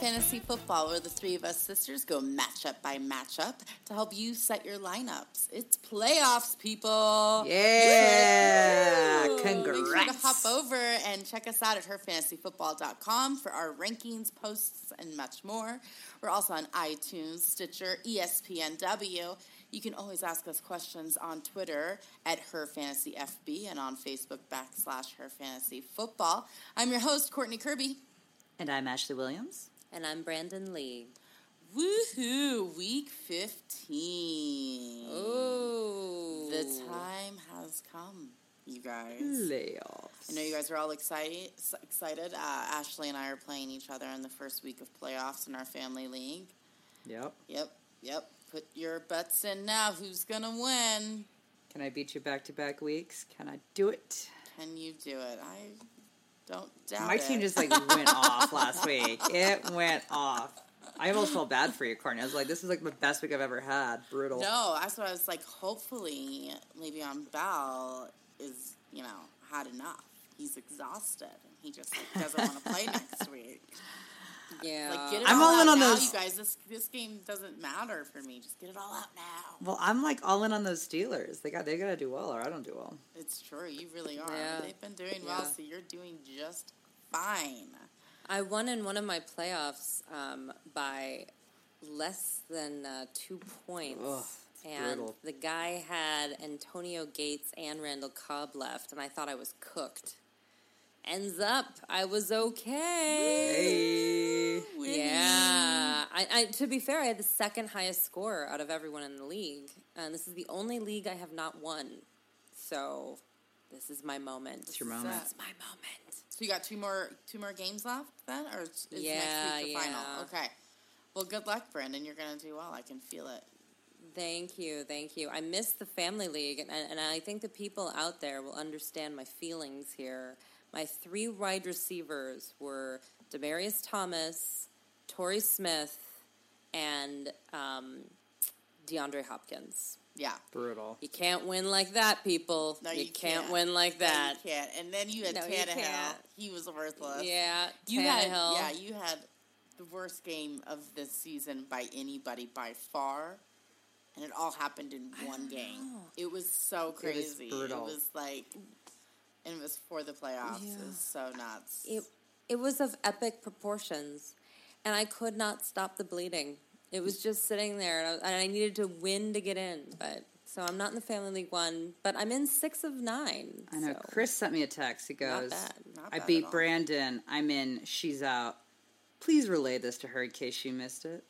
Fantasy Football, where the three of us sisters go matchup by matchup to help you set your lineups. It's playoffs, people. Yeah. Woo! Congrats. Make sure to hop over and check us out at herfantasyfootball.com for our rankings, posts, and much more. We're also on iTunes, Stitcher, ESPNW. You can always ask us questions on Twitter at HerFantasyFB and on Facebook backslash HerFantasyFootball. I'm your host, Courtney Kirby. And I'm Ashley Williams. And I'm Brandon Lee. Woohoo! Week 15. Oh. The time has come, you guys. Playoffs. I know you guys are all excited. Excited. Uh, Ashley and I are playing each other in the first week of playoffs in our family league. Yep. Yep, yep. Put your bets in now. Who's gonna win? Can I beat you back to back weeks? Can I do it? Can you do it? I don't doubt My it. team just like went off last week. It went off. I almost felt bad for you, Courtney. I was like, this is like the best week I've ever had. Brutal. No, that's what I was like. Hopefully, Le'Veon Bell is you know had enough. He's exhausted and he just like, doesn't want to play next week. Yeah. Like get it I'm all, all in out on now, those- you guys. This this game doesn't matter for me. Just get it all out now. Well, I'm like all in on those Steelers. They got they gotta do well, or I don't do well. It's true. You really are. Yeah. They've been doing well, so you're doing just fine. I won in one of my playoffs um, by less than uh, two points. Ugh, and brutal. the guy had Antonio Gates and Randall Cobb left, and I thought I was cooked. Ends up, I was okay. Hey. Yeah. I, I, to be fair, I had the second highest score out of everyone in the league. And this is the only league I have not won. So this is my moment. It's your moment. It's my moment. So you got two more two more games left then, or is is Yeah, next week the final? yeah. Okay. Well, good luck, Brandon. You're gonna do well. I can feel it. Thank you, thank you. I miss the family league, and, and I think the people out there will understand my feelings here. My three wide receivers were Demaryius Thomas, Torrey Smith, and um, DeAndre Hopkins. Yeah. Brutal. You can't win like that, people. No, you, you can't, can't. win like No, that. you can't. And then you had No, Tannehill. can't. He was worthless. Yeah, You had yeah, you had the worst game of this season by anybody by far. And it all happened in one game. It was so It was crazy. brutal. It was like and it was for the playoffs. It Yeah. was so nuts. it it was of epic proportions, and I could not stop the bleeding. It was just sitting there, and I, and I needed to win to get in. But so I'm not in the family league one, but I'm in six of nine. I know. so. Chris sent me a text. He goes, bad. Not I beat. Brandon. I'm in. She's out. Please relay this to her in case she missed it.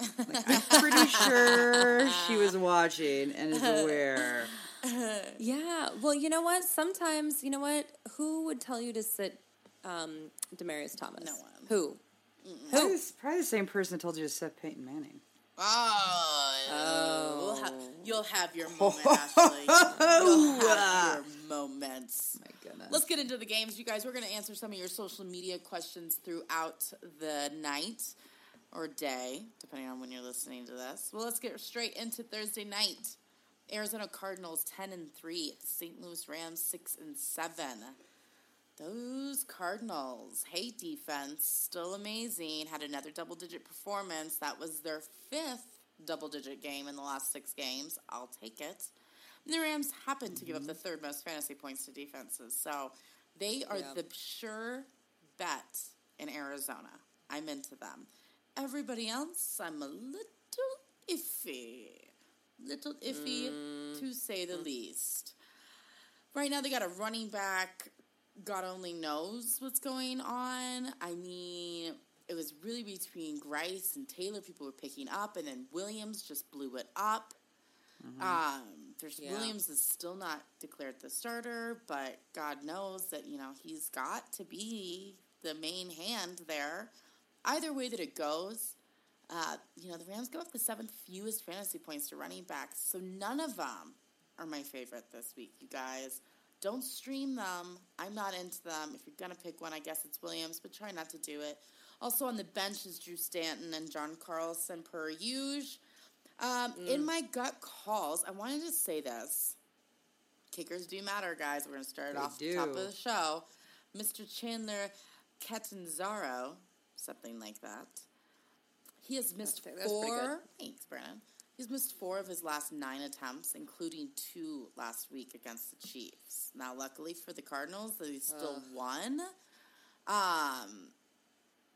Like, I'm pretty sure she was watching and is aware. Yeah. Well, you know what? Sometimes, you know what? Who would tell you to sit um, Demaryius Thomas? No one. Who? Probably, the- probably the same person that told you to sit Peyton Manning. Oh, We'll ha- Oh. you'll have your moment, Ashley. You'll have your moments. My goodness. Let's get into the games, you guys. We're going to answer some of your social media questions throughout the night or day, depending on when you're listening to this. Well, let's get straight into Thursday night. Arizona Cardinals 10 and 3, St. Louis Rams 6 and 7. Those Cardinals, hey defense, still amazing. Had another double digit performance. That was their fifth double digit game in the last six games. I'll take it. And the Rams happen to give up the mm-hmm. third most fantasy points to defenses. So they are Yeah. the sure bet in Arizona. I'm into them. Everybody else, I'm a little iffy. Little iffy to say the least. Right now, they got a running back. God only knows what's going on. I mean, it was really between Grice and Taylor. People were picking up, and then Williams just blew it up. Um, there's Yeah. Williams is still not declared the starter, but God knows that you know he's got to be the main hand there. Either way that it goes, uh, you know the Rams give up the seventh fewest fantasy points to running backs, so none of them are my favorite this week. You guys don't stream them. I'm not into them. If you're gonna pick one, I guess it's Williams, but try not to do it. Also on the bench is Drew Stanton and John Carlson per usual. Um, In my gut calls, I wanted to say this. Kickers do matter, guys. We're going to start They off the top of the show. Mr. Chandler Catanzaro something like that. He has missed that's four. Thanks, Brandon. He's missed four of his last nine attempts, including two last week against the Chiefs. Now, luckily for the Cardinals, they still won. Um,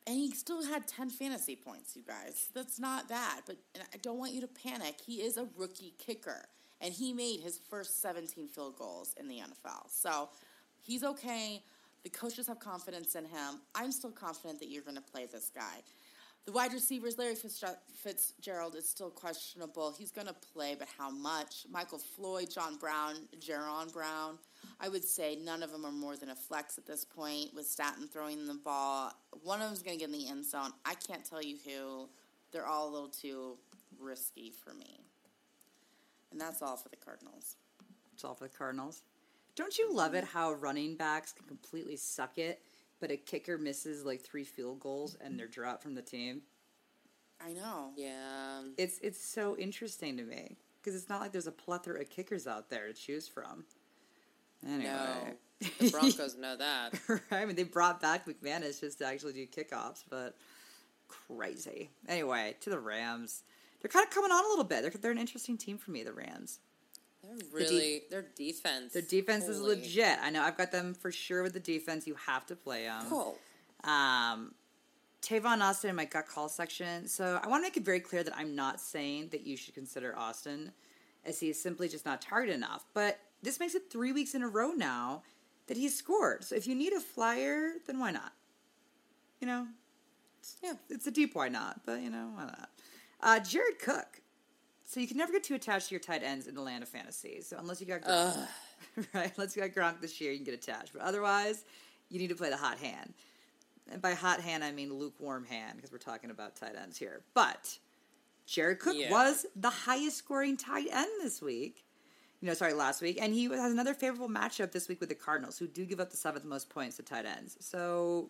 and he still had 10 fantasy points, you guys. That's not bad, but and I don't want you to panic. He is a rookie kicker, and he made his first 17 field goals in the NFL. So he's okay. The coaches have confidence in him. I'm still confident that you're going to play this guy. The wide receivers, Larry Fitzgerald is still questionable. He's going to play, but how much? Michael Floyd, John Brown, Jaron Brown. I would say none of them are more than a flex at this point with Stanton throwing the ball. One of them's going to get in the end zone. I can't tell you who. They're all a little too risky for me. And that's all for the Cardinals. It's all for the Cardinals. Don't you love it how running backs can completely suck it, but a kicker misses like three field goals and they're dropped from the team? I know. Yeah. It's it's so interesting to me because it's not like there's a plethora of kickers out there to choose from. Anyway, No. The Broncos know that. right? I mean, they brought back McManus just to actually do kickoffs, but crazy. Anyway, to the Rams. They're kind of coming on a little bit. They're, they're an interesting team for me, the Rams. They're really their defense. Their defense is legit. I know I've got them for sure with the defense. You have to play them. Oh. Um, Tavon Austin in my gut call section. So I want to make it very clear that I'm not saying that you should consider Austin, as he is simply just not targeted enough. But this makes it three weeks in a row now that he's scored. So if you need a flyer, then why not? You know, Yeah. it's a deep why not, but you know, why not? Uh, Jared Cook. So you can never get too attached to your tight ends in the land of fantasy. So unless you got Gronk, right? Unless you got Gronk this year, you can get attached. But otherwise, you need to play the hot hand. And by hot hand, I mean lukewarm hand because we're talking about tight ends here. But Jared Cook Yeah. was the highest scoring tight end this week. You know, sorry, last week, and he has another favorable matchup this week with the Cardinals, who do give up the seventh most points to tight ends. So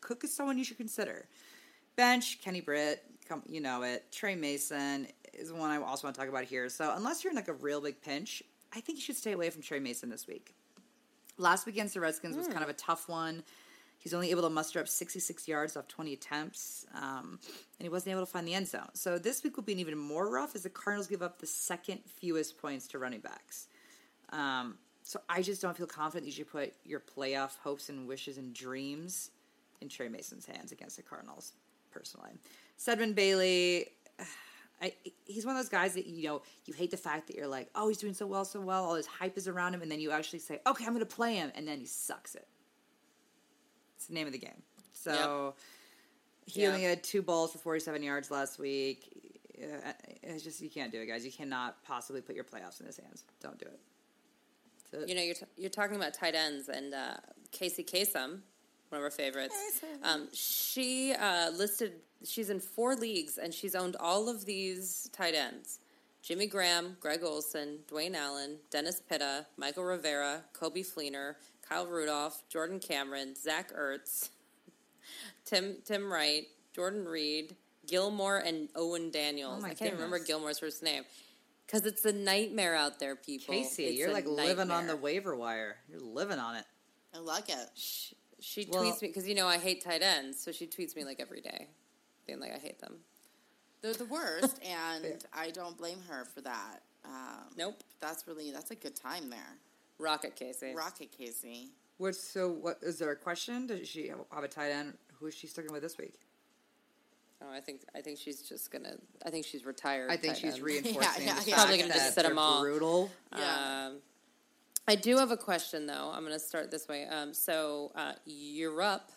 Cook is someone you should consider. Bench, Kenny Britt, come, you know it. Tre Mason is one I also want to talk about here. So unless you're in like a real big pinch, I think you should stay away from Tre Mason this week. Last week against the Redskins was kind of a tough one. He's only able to muster up 66 yards off 20 attempts, um, and he wasn't able to find the end zone. So this week will be an even more rough as the Cardinals give up the second fewest points to running backs. Um, so I just don't feel confident that you should put your playoff hopes and wishes and dreams in Tre Mason's hands against the Cardinals, personally. Stedman Bailey, I, he's one of those guys that, you know, you hate the fact that you're like, oh, he's doing so well, so well, all this hype is around him, and then you actually say, okay, I'm going to play him, and then he sucks it. It's the name of the game. So he Yeah. only had two balls for 47 yards last week. Uh, It's just, you can't do it, guys. You cannot possibly put your playoffs in his hands. Don't do it. You know, you're, t- you're talking about tight ends, and uh, Casey Kasem, one of our favorites, um, she uh, listed, she's in four leagues, and she's owned all of these tight ends. Jimmy Graham, Greg Olsen, Dwayne Allen, Dennis Pitta, Mychal Rivera, Coby Fleener, Kyle Rudolph, Jordan Cameron, Zach Ertz, Tim Tim Wright, Jordan Reed, Gilmore, and Owen Daniels. Oh I can't remember. Gilmore's first name. Because it's a nightmare out there, people. Casey, It's you're a like living on the waiver wire. You're living on it. I like it. She, she Well- tweets me because you know I hate tight ends, so she tweets me like every day, being like I hate them. They're the worst, and I don't blame her for that. Um, Nope. That's really that's a good time there. Rocket Casey. Rocket Casey. What? so? What is there a question? Does she have a tight end? Who is she sticking with this week? Oh, I think I think she's just gonna. I think she's retired. I think she's end. reinforcing yeah, the yeah. fact Probably gonna just that sit 'em they're all. Brutal. Yeah. Um, I do have a question though. I'm gonna start this way. Um, so uh, you're up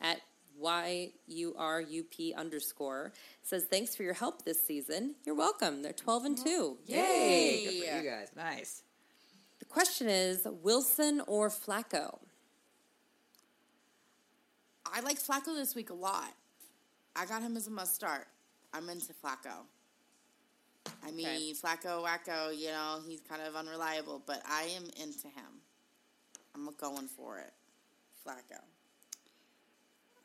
at y u r u p underscore says thanks for your help this season. You're welcome. They're 12 and two. Yay! Good for you guys. Nice. The question is Wilson or Flacco. I like Flacco this week a lot. I got him as a must start. I'm into Flacco. I mean, Flacco, Wacko, you know, he's kind of unreliable, but I am into him. I'm going for it. Flacco.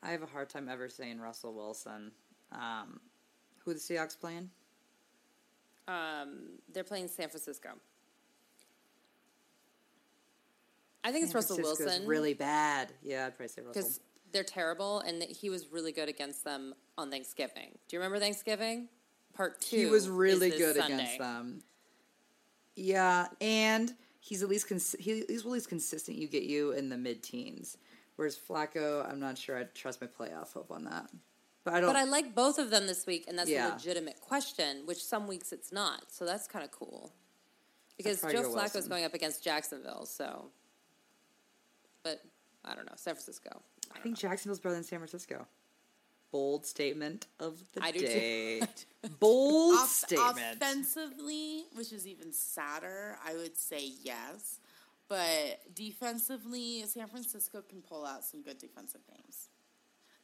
I have a hard time ever saying Russell Wilson. Um, who are the Seahawks playing? Um, they're playing San Francisco. I think it's Russell Francisco's Wilson. Really bad. Yeah, I'd probably say Russell. because they're terrible, and he was really good against them on Thanksgiving. Do you remember Thanksgiving? Part two. He was is really good Sunday. against them. Yeah, and he's at least cons- he, he's at least consistent. You get you in the mid teens, whereas Flacco, I'm not sure I'd trust my playoff hope on that. But I don't. But I like both of them this week, and that's Yeah. a legitimate question, which some weeks it's not. So that's kind of cool. Because Joe go Flacco's going up against Jacksonville, so. But I don't know. San Francisco. I think Jacksonville's better than San Francisco. Bold statement of the I day. Bold Off- statement. Offensively, which is even sadder, I would say yes. But defensively, San Francisco can pull out some good defensive games.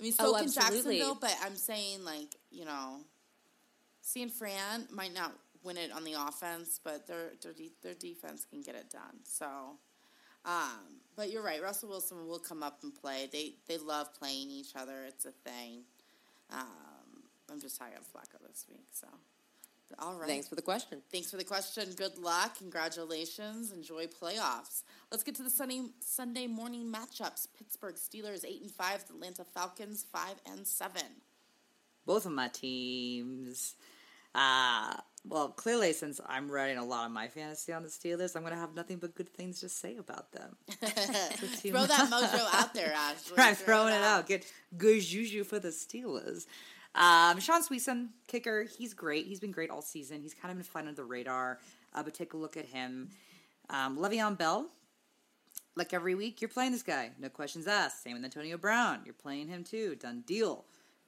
I mean, so Oh, can absolutely. Jacksonville, but I'm saying, like, you know, San Fran might not win it on the offense, but their their, de- their defense can get it done. So, um, but you're right. Russell Wilson will come up and play. They they love playing each other. It's a thing. Um, I'm just high on Flacco this week. So, all right. Thanks for the question. Thanks for the question. Good luck. Congratulations. Enjoy playoffs. Let's get to the Sunday Sunday morning matchups. Pittsburgh Steelers eight and five. Atlanta Falcons five and seven. Both of my teams. Uh, well, clearly, since I'm writing a lot of my fantasy on the Steelers, I'm going to have nothing but good things to say about them. Throw that mojo out there. I'm Throw throwing it out. Get good juju for the Steelers. Um, Shaun Suisham, kicker, he's great. He's been great all season. He's kind of been flying under the radar. Uh, but take a look at him. Um, Le'Veon Bell, like every week, you're playing this guy. No questions asked. Same with Antonio Brown. You're playing him too. Done deal.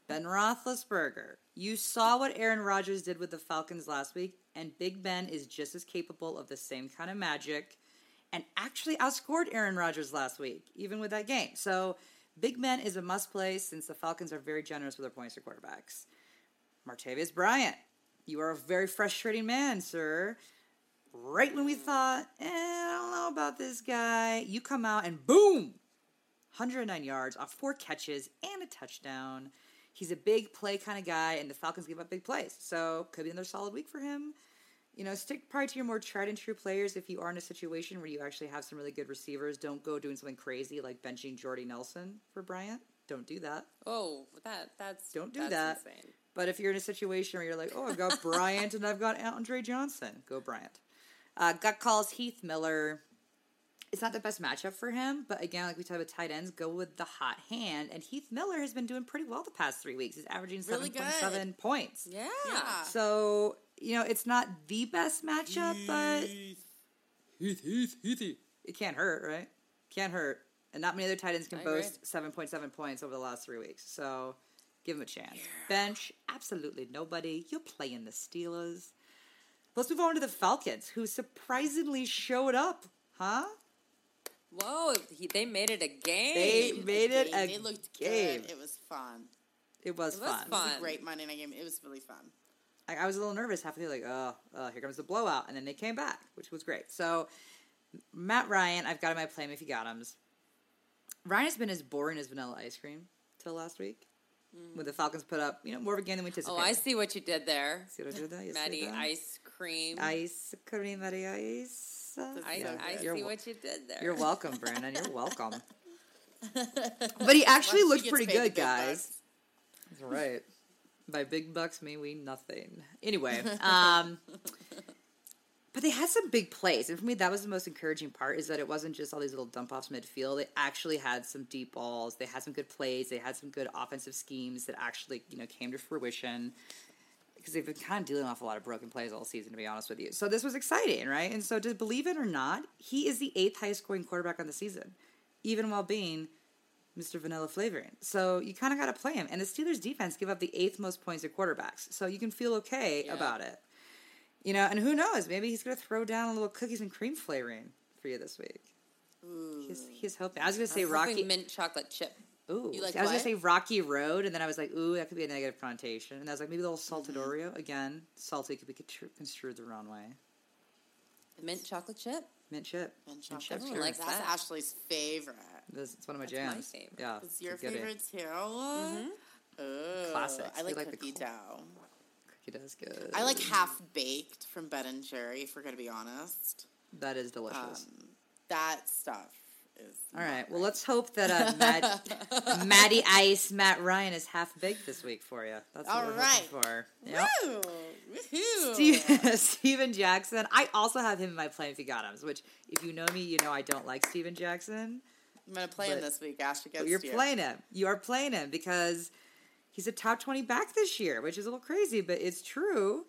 Ben Roethlisberger. You saw what Aaron Rodgers did with the Falcons last week, and Big Ben is just as capable of the same kind of magic and actually outscored Aaron Rodgers last week, even with that game. So Big Ben is a must play since the Falcons are very generous with their points to quarterbacks. Martavis Bryant, you are a very frustrating man, sir. Right when we thought, eh, I don't know about this guy, you come out and boom, 109 yards off four catches and a touchdown. He's a big play kind of guy, and the Falcons give up big plays. So could be another solid week for him. You know, stick probably to your more tried and true players if you are in a situation where you actually have some really good receivers. Don't go doing something crazy like benching Jordy Nelson for Bryant. Don't do that. Oh, that that's Don't do that's that. Insane. But if you're in a situation where you're like, oh, I've got Bryant and I've got Andre Johnson, go Bryant. Uh, gut calls Heath Miller. It's not the best matchup for him, but again, like we talked about tight ends, go with the hot hand. And Heath Miller has been doing pretty well the past three weeks. He's averaging Really 7.7 good. points. Yeah. Yeah. So, you know, it's not the best matchup, but Heath, Heath, Heathy. It can't hurt, right? Can't hurt. And not many other tight ends can I boast 7.7 points over the last three weeks. So give him a chance. Bench, absolutely nobody. You'll play in the Steelers. Let's move on to the Falcons, who surprisingly showed up, huh? Whoa, he, they made it a game. They made it They- a They looked game. good. It was fun. It was, It was fun. It was a great Monday night game. It was really fun. I, I was a little nervous halfway through, like, oh, oh, here comes the blowout. And then they came back, which was great. So, Matt Ryan, I've got him. I play him if you got him. Ryan has been as boring as vanilla ice cream till last week. Mm. When the Falcons put up, you know, more of a game than we anticipated. Oh. I see what you did there. See what I did there? You Maddie that? ice cream. Ice cream, Maddie ice. I, Yeah, I. You're see what you did there. You're welcome, Brandon. You're welcome. but he actually Once looked pretty good, guys. bucks. That's right. By big bucks, me we nothing. Anyway, um, but they had some big plays, and for me, that was the most encouraging part. Is that it wasn't just all these little dump offs midfield. They actually had some deep balls. They had some good plays. They had some good offensive schemes that actually you know came to fruition. Because they've been kind of dealing off a lot of broken plays all season, to be honest with you. So this was exciting, right? And so, to believe it or not, he is the eighth highest scoring quarterback on the season, even while being Mr. Vanilla flavoring. So you kind of got to play him. And the Steelers defense give up the eighth most points to quarterbacks. So you can feel okay Yeah. about it. You know, and who knows? Maybe he's going to throw down a little cookies and cream flavoring for you this week. He's, he's hoping. I was going to say Rocky. mint chocolate chip. Ooh, You like I was gonna say Rocky Road, and then I was like, ooh, that could be a negative connotation. And I was like, maybe a little salted Oreo. Again, salty could be construed the wrong way. Mint chocolate chip. Mint chip. Chip, chocolate. Sure. likes That's that. Ashley's favorite. This- It's one of my That's my jams. favorite. Yeah, It's your favorite too. Oh, Classics. I like, like the cookie cl- dough. Cookie does good. I like half baked from Ben and Jerry. If we're gonna be honest, That is delicious. um, that stuff is. All right. Well, let's hope that uh, Matt, Matty Ice, Matt Ryan is half baked this week for you. That's what All we're right. hoping for. Yep. Woo! Woohoo! Steve, Steven Jackson. I also have him in my playing if you got him. Which, if you know me, you know I don't like Steven Jackson. I'm gonna play him this week. Ash against you're you. playing him. You are playing him because he's a top 20 back this year, which is a little crazy, but it's true.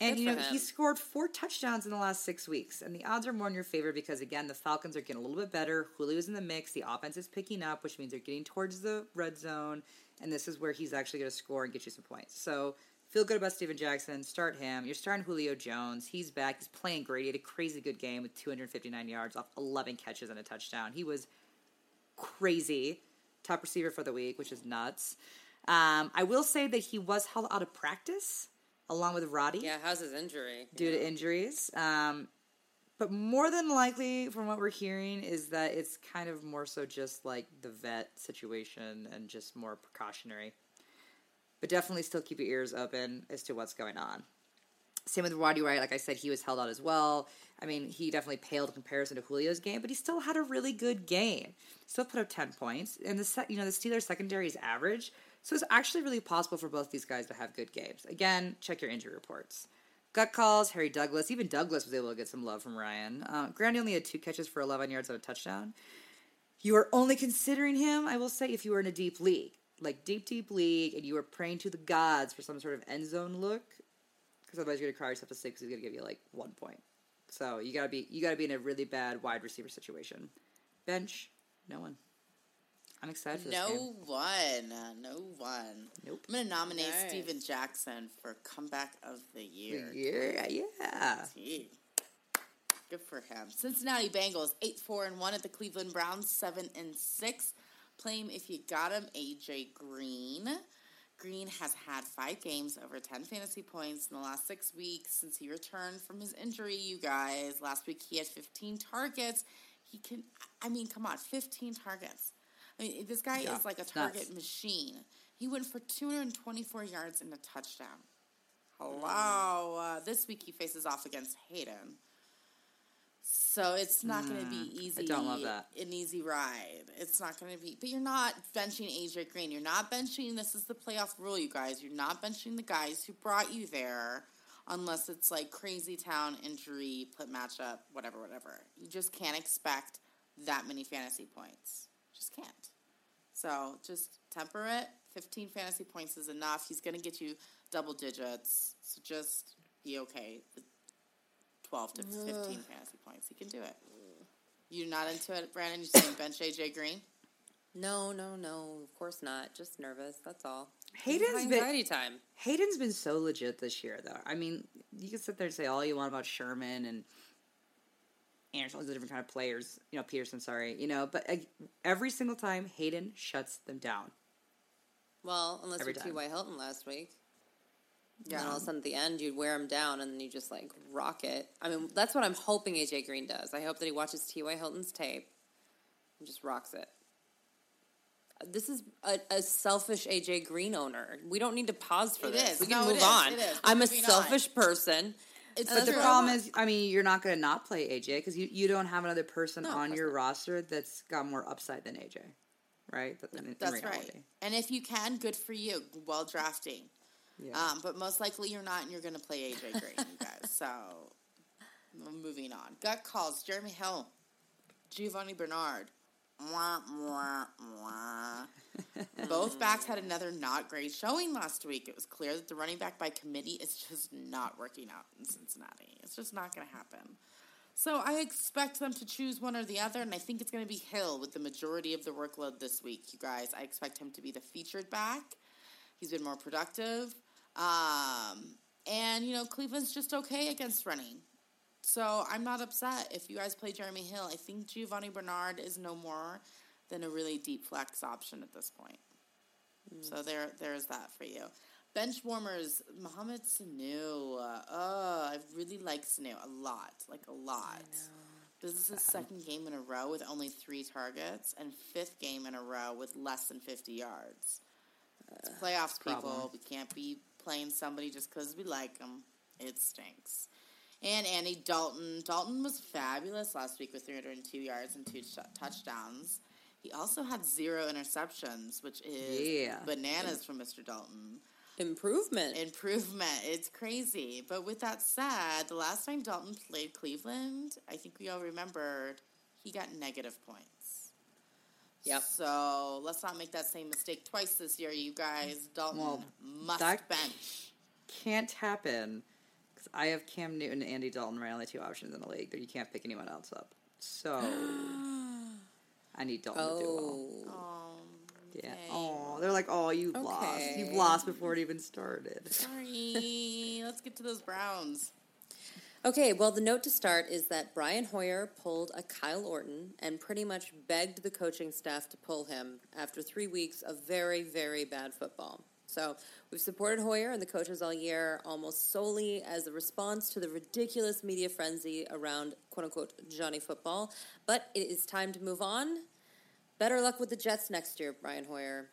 And Good you know, he scored four touchdowns in the last six weeks. And the odds are more in your favor because again, the Falcons are getting a little bit better. Julio's in the mix. The offense is picking up, which means they're getting towards the red zone. And this is where he's actually going to score and get you some points. So feel good about Steven Jackson. Start him. You're starting Julio Jones. He's back. He's playing great. He had a crazy good game with 259 yards off 11 catches and a touchdown. He was crazy. Top receiver for the week, which is nuts. Um, I will say that he was held out of practice along with Roddy Yeah, how's his injury? due to injuries. Um, but more than likely, from what we're hearing, is that it's kind of more so just like the vet situation and just more precautionary. But definitely still keep your ears open as to what's going on. Same with Roddy White. Like I said, he was held out as well. I mean, he definitely paled in comparison to Julio's game, but he still had a really good game. Still put up ten points, and the se- you know the Steelers secondary is average, so it's actually really possible for both these guys to have good games. Again, check your injury reports. Gut calls, Harry Douglas. Even Douglas was able to get some love from Ryan. Uh, Grant only had two catches for 11 yards and a touchdown. You are only considering him, I will say, if you were in a deep league, like deep, deep league, and you were praying to the gods for some sort of end zone look, because otherwise you're gonna cry yourself to sleep because he's gonna give you like one point. So you gotta be you gotta be in a really bad wide receiver situation. Bench, no one. I'm excited for this No game. one. Uh, No one. Nope. I'm gonna nominate Nice. Steven Jackson for comeback of the year. Yeah, yeah. Gee. Good for him. Cincinnati Bengals eight four and one at the Cleveland Browns seven and six. Play him if you got him. AJ Green. Green has had five games over ten fantasy points in the last six weeks since he returned from his injury. You guys, last week he had fifteen targets. He can. I mean, come on, fifteen targets. I mean, this guy Yeah, is like a target nuts. machine. He went for 224 yards and a touchdown. Hello. Uh, this week he faces off against Haden. So it's not going to be easy. Mm, don't love that. An easy ride. It's not going to be. But you're not benching AJ Green. You're not benching. This is the playoff rule, you guys. You're not benching the guys who brought you there, unless it's like crazy town injury, put matchup, whatever, whatever. You just can't expect that many fantasy points. Just can't. So just temper it. 15 fantasy points is enough. He's going to get you double digits. So just be okay 12 to 15 fantasy points. He can do it. You're not into it, Brandon? You're saying bench AJ Green? No, no, no. Of course not. Just nervous. That's all. Haden's been time. Haden's been so legit this year, though. I mean, you can sit there and say all you want about Sherman and Anderson, all the different kind of players. You know, Peterson, sorry, you know, but uh, every single time Haden shuts them down. Well, unless Every you're. T.Y. Hilton last week. Yeah. And all of a sudden at the end, you'd wear him down and then you just like rock it. I mean, that's what I'm hoping AJ Green does. I hope that he watches T.Y. Hilton's tape and just rocks it. This is a, a selfish AJ Green owner. We don't need to pause for It this. is. We can No, move on. I'm a moving on. selfish person. It's But the problem is, I mean, you're not going to not play AJ because you, you don't have another person No, on your not. roster that's got more upside than AJ, right? In- in That's reality. right. And if you can, good for you. Well drafting. Yeah. Um, but most likely you're not, and you're going to play AJ Green, you guys. So, moving on. Gut calls Jeremy Hill, Giovani Bernard. Both backs had another not great showing last week. It was clear that the running back by committee is just not working out in Cincinnati. It's just not going to happen. So I expect them to choose one or the other, and I think it's going to be Hill with the majority of the workload this week, you guys. I expect him to be the featured back. He's been more productive. Um, and, you know, Cleveland's just okay against running. So I'm not upset if you guys play Jeremy Hill. I think Giovani Bernard is no more than a really deep flex option at this point. So there, there's that for you. Bench warmers, Mohamed Sanu. Uh, oh, I really like Sanu a lot, like a lot. This is his second game in a row with only three targets, and fifth game in a row with less than 50 yards. It's playoffs, people. We can't be playing somebody just because we like them. It stinks. And Andy Dalton. Dalton was fabulous last week with 302 yards and two sh- touchdowns. He also had zero interceptions, which is Yeah. bananas from Mr. Dalton. Improvement. Improvement. It's crazy. But with that said, the last time Dalton played Cleveland, I think we all remembered he got negative points. Yep. So let's not make that same mistake twice this year, you guys. Dalton Well, must bench. Can't happen because I have Cam Newton and Andy Dalton, my only two options in the league. That you can't pick anyone else up. So I need Dalton to do well. oh. Oh, Yeah. Oh, they're like, oh, you've lost. You've lost before it even started. Sorry. let's get to those Browns. Okay, well, the note to start is that Brian Hoyer pulled a Kyle Orton and pretty much begged the coaching staff to pull him after three weeks of very, very bad football. So we've supported Hoyer and the coaches all year almost solely as a response to the ridiculous media frenzy around quote unquote Johnny football. But it is time to move on. Better luck with the Jets next year, Brian Hoyer.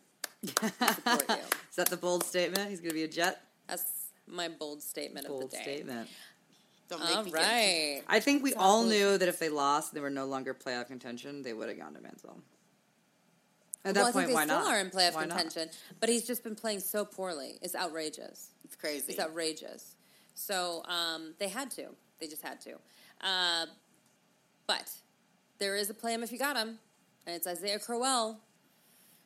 Support you. Is that the bold statement? He's going to be a Jet? That's my bold statement of the day. statement. Don't make All me get- I think we all knew that if they lost, and they were no longer playoff contention. They would have gone to Manziel. At that well, I point, think they why still not? are in playoff Why not? contention, but he's just been playing so poorly. It's outrageous. It's crazy. It's outrageous. So um, they had to. They just had to. Uh, but there is a play him if you got him, and it's Isaiah Crowell.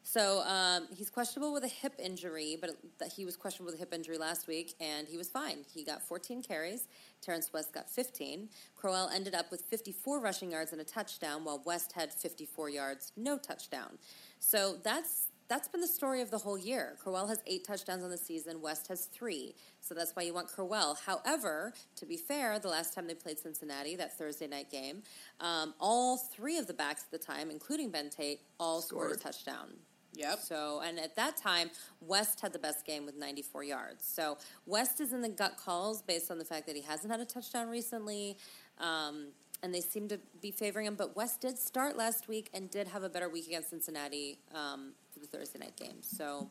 So um, he's questionable with a hip injury, but that he was questionable with a hip injury last week, and he was fine. He got 14 carries. Terrence West got 15. Crowell ended up with 54 rushing yards and a touchdown, while West had 54 yards, no touchdown. So that's that's been the story of the whole year. Crowell has eight touchdowns on the season. West has three. So that's why you want Crowell. However, to be fair, the last time they played Cincinnati, that Thursday night game, um, all three of the backs at the time, including Ben Tate, all scored, Scored. a touchdown. Yep. So, and at that time, West had the best game with 94 yards. So, West is in the gut calls based on the fact that he hasn't had a touchdown recently, um, and they seem to be favoring him. But West did start last week and did have a better week against Cincinnati um, for the Thursday night game. So,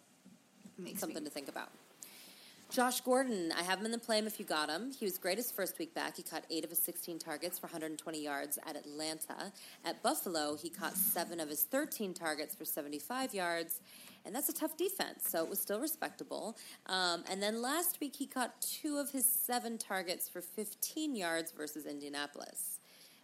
Makes something me- to think about. Josh Gordon, I have him in the play him if you got him. He was great his first week back. He caught eight of his 16 targets for 120 yards at Atlanta. At Buffalo, he caught seven of his 13 targets for 75 yards, and that's a tough defense, so it was still respectable. Um, and then last week, he caught two of his seven targets for 15 yards versus Indianapolis,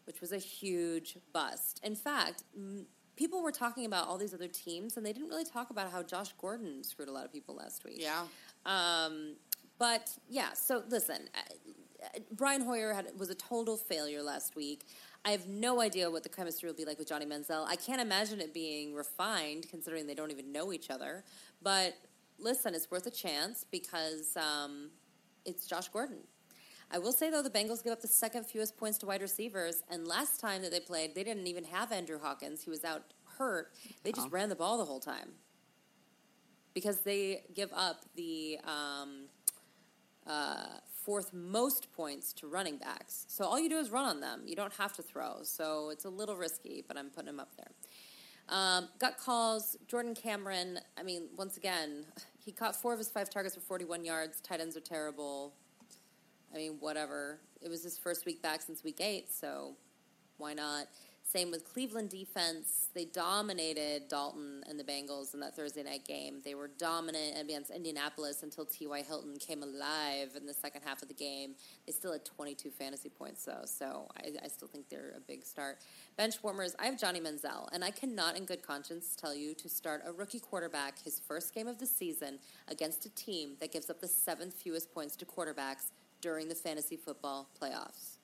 which was a huge bust. In fact, m- people were talking about all these other teams, and they didn't really talk about how Josh Gordon screwed a lot of people last week. Yeah. Um, but yeah, so listen, uh, uh, Brian Hoyer had, was a total failure last week. I have no idea what the chemistry will be like with Johnny Manziel. I can't imagine it being refined, considering they don't even know each other. But listen, it's worth a chance because um, it's Josh Gordon. I will say though, the Bengals give up the second fewest points to wide receivers, and last time that they played, they didn't even have Andrew Hawkins. He was out hurt. They just Oh. ran the ball the whole time because they give up the um, uh, fourth most points to running backs. So all you do is run on them. You don't have to throw. So it's a little risky, but I'm putting him up there. Um, gut calls. Jordan Cameron. I mean, once again, he caught four of his five targets for 41 yards. Tight ends are terrible. I mean, whatever. It was his first week back since week eight, so why not? Same with Cleveland defense. They dominated Dalton and the Bengals in that Thursday night game. They were dominant against Indianapolis until T.Y. Hilton came alive in the second half of the game. They still had 22 fantasy points, though, so I, I still think they're a big start. Bench warmers, I have Johnny Manziel, and I cannot in good conscience tell you to start a rookie quarterback his first game of the season against a team that gives up the seventh fewest points to quarterbacks during the fantasy football playoffs.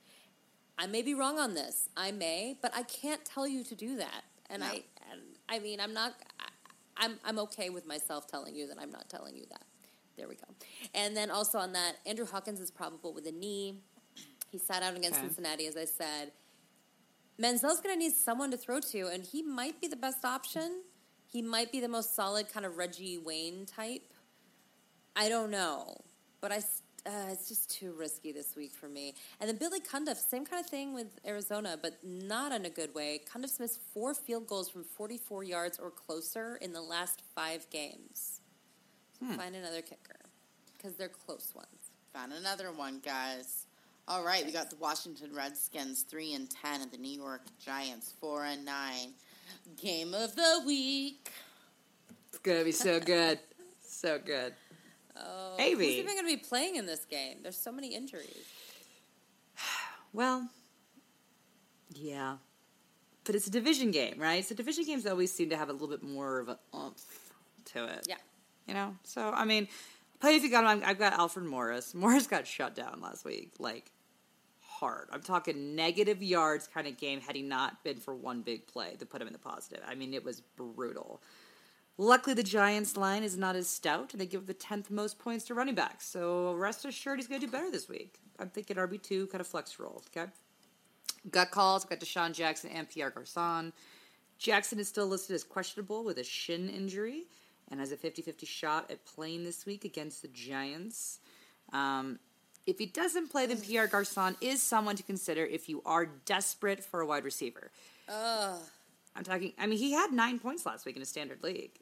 I may be wrong on this. I may, but I can't tell you to do that. And No. I, and I mean, I'm not. I, I'm I'm okay with myself telling you that I'm not telling you that. There we go. And then also on that, Andrew Hawkins is probable with a knee. He sat out against Okay. Cincinnati, as I said. Manziel's going to need someone to throw to, and he might be the best option. He might be the most solid kind of Reggie Wayne type. I don't know, but I uh, it's just too risky this week for me. And then Billy Cundiff, same kind of thing with Arizona, but not in a good way. Cundiff's missed four field goals from 44 yards or closer in the last five games. So find another kicker because they're close ones. Found another one, guys. All right, we got the Washington Redskins three and ten, and the New York Giants four and nine. Game of the week. It's gonna be so good, so good. Oh, Amy. Who's even going to be playing in this game? There's so many injuries. Well, yeah, but it's a division game, right? So division games always seem to have a little bit more of a oomph to it. Yeah. you know. So I mean, play if you got him. I've got Alfred Morris. Morris got shut down last week, like hard. I'm talking negative yards kind of game had he not been for one big play to put him in the positive. I mean, it was brutal. Luckily, the Giants' line is not as stout, and they give the tenth most points to running backs. So rest assured, he's going to do better this week. I'm thinking RB two kind of flex role. Okay. Gut calls. Got DeSean Jackson and Pierre Garcon. Jackson is still listed as questionable with a shin injury and has a 50 50 shot at playing this week against the Giants. Um, if he doesn't play, then Pierre Garcon is someone to consider if you are desperate for a wide receiver. Ugh. I'm talking, I mean, he had nine points last week in a standard league,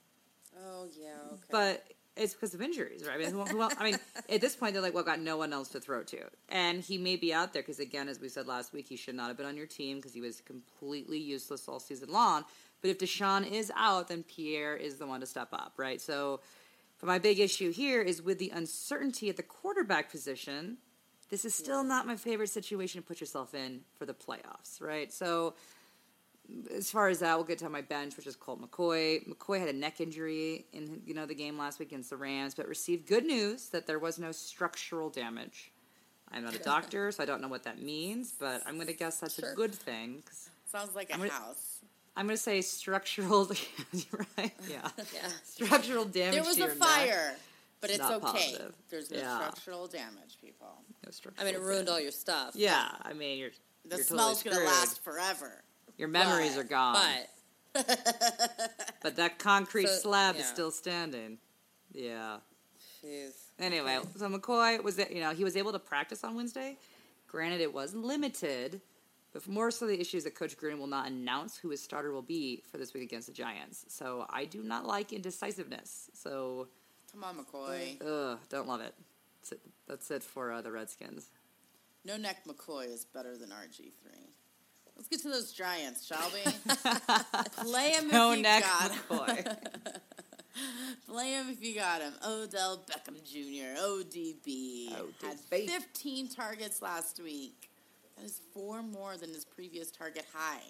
Oh, yeah, okay. but it's because of injuries, right? I mean, who, who else, I mean, at this point, they're like, well, got no one else to throw to. And he may be out there because, again, as we said last week, he should not have been on your team because he was completely useless all season long. But if DeSean is out, then Pierre is the one to step up, right? So, but my big issue here is with the uncertainty at the quarterback position. This is still not my favorite situation to put yourself in for the playoffs, right? So, as far as that, we'll get to my bench, which is Colt McCoy. McCoy had a neck injury in you know the game last week against the Rams, but received good news that there was no structural damage. I'm not a doctor, so I don't know what that means, but I'm going to guess that's Sure. a good thing. Sounds like a I'm gonna- house. I'm going to say structural. right? Yeah. yeah. Structural damage. There was to a your neck. fire, but it's Not okay. positive. There's no Yeah. structural damage, people. No I mean, it ruined damage. all your stuff. Yeah, I mean, you're The you're smell's totally gonna last forever. Your memories but- are gone, But, but that concrete So, slab is still standing. Yeah. jeez. Anyway, so McCoy was that you know he was able to practice on Wednesday. Granted, it was limited, but more so the issue is that Coach Gruden will not announce who his starter will be for this week against the Giants. So I do not like indecisiveness. So Come on, McCoy. ugh, don't love it. That's it, that's it for uh, the Redskins. No neck McCoy is better than RG three. Let's get to those Giants, shall we? Play him if you got McCoy. Play him if you got him. Odell Beckham Jr. ODB had ODB. 15 targets last week. That is four more than his previous target high.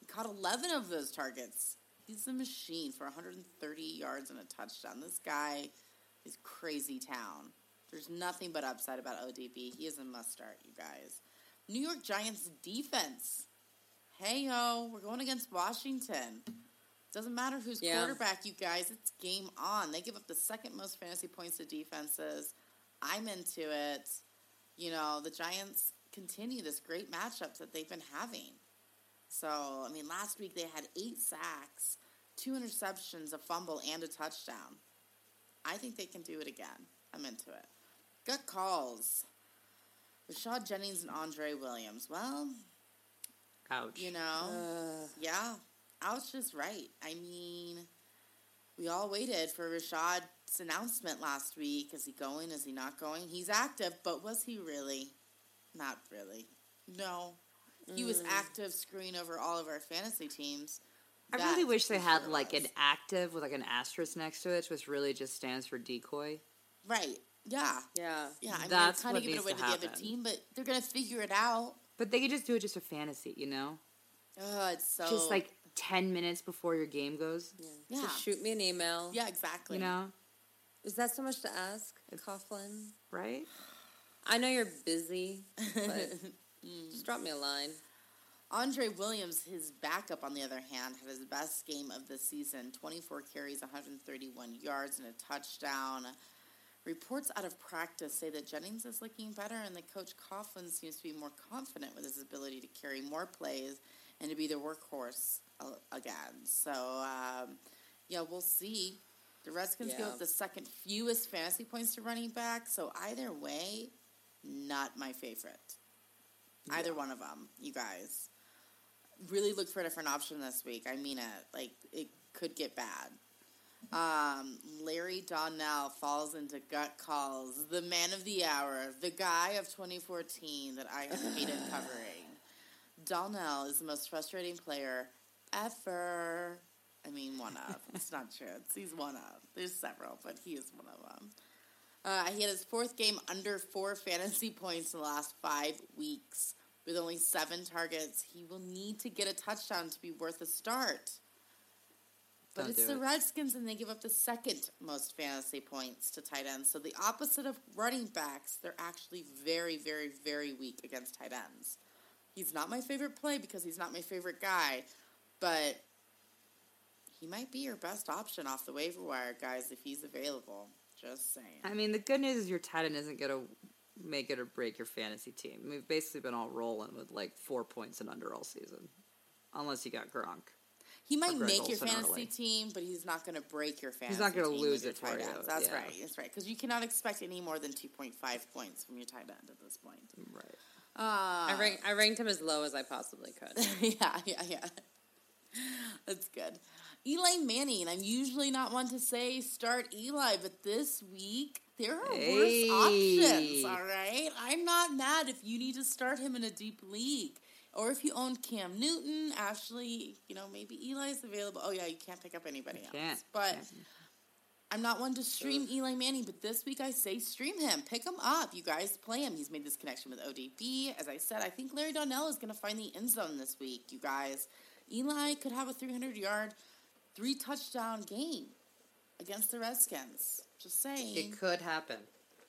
He caught 11 of those targets. He's a machine for 130 yards and a touchdown. This guy is crazy town. There's nothing but upside about ODB. He is a must start, you guys. New York Giants defense. Hey yo, we're going against Washington. Doesn't matter who's Yeah. quarterback, you guys. It's game on. They give up the second most fantasy points to defenses. I'm into it. You know, the Giants continue this great matchups that they've been having. So, I mean, last week they had eight sacks, two interceptions, a fumble, and a touchdown. I think they can do it again. I'm into it. Gut calls. Rashad Jennings and Andre Williams. Well, Ouch. you know, Uh, yeah, Ouch is right. I mean, we all waited for Rashad's announcement last week. Is he going? Is he not going? He's active, but was he really? Not really. No. He was active, screwing over all of our fantasy teams. I That really wish they had sure like was. an active with like an asterisk next to it, which really just stands for decoy. Right. Yeah. yeah. Yeah. I mean, That's kind of give it away to to, the other team, but they're going to figure it out. But they could just do it just for fantasy, you know? Oh, it's so. Just like 10 minutes before your game goes, Yeah. Just shoot me an email. Yeah, exactly. you know? Is that so much to ask, Coughlin? Right? I know you're busy, but mm. just drop me a line. Andre Williams, his backup, on the other hand, had his best game of the season 24 carries, 131 yards, and a touchdown. Reports out of practice say that Jennings is looking better, and that Coach Coughlin seems to be more confident with his ability to carry more plays and to be the workhorse uh, again. So, um, yeah, we'll see. The Redskins Yeah. up the second fewest fantasy points to running back, so either way, not my favorite. Either one of them, you guys. Really look for a different option this week. I mean it. Like, it could get bad. Um, Larry Donnell falls into gut calls. The man of the hour, the guy of 2014 that I have hated covering. Donnell is the most frustrating player ever. I mean, one of. It's not true. It's, he's one of. There's several, but he is one of them. Uh, he had his fourth game under four fantasy points in the last five weeks. With only seven targets, he will need to get a touchdown to be worth a start. But it's the it. Redskins, and they give up the second most fantasy points to tight ends. So the opposite of running backs, they're actually very, very, very weak against tight ends. He's not my favorite play because he's not my favorite guy, but he might be your best option off the waiver wire, guys, if he's available. Just saying. I mean, the good news is your tight end isn't going to make it or break your fantasy team. We've basically been all rolling with like four points and under all season, unless you got Gronk. He might make your fantasy early. team, but he's not going to break your fantasy. He's not gonna lose with your it for tight you, ends. That's yeah. right. That's right. Because you cannot expect any more than two point five points from your tight end at this point. Right. Uh, I, rank, I ranked him as low as I possibly could. yeah, yeah, yeah. That's good. Eli Manning. I'm usually not one to say start Eli, but this week there are Hey. worse options. All right, I'm not mad if you need to start him in a deep league, or if you own Cam Newton, Ashley. You know, maybe Eli's available. Oh yeah, you can't pick up anybody else. Can't. But Can't. I'm not one to stream Eli Manning, but this week I say stream him. Pick him up. You guys play him. He's made this connection with ODB. As I said, I think Larry Donnell is going to find the end zone this week, you guys. Eli could have a 300 yard, three touchdown game against the Redskins. Just saying. It could happen.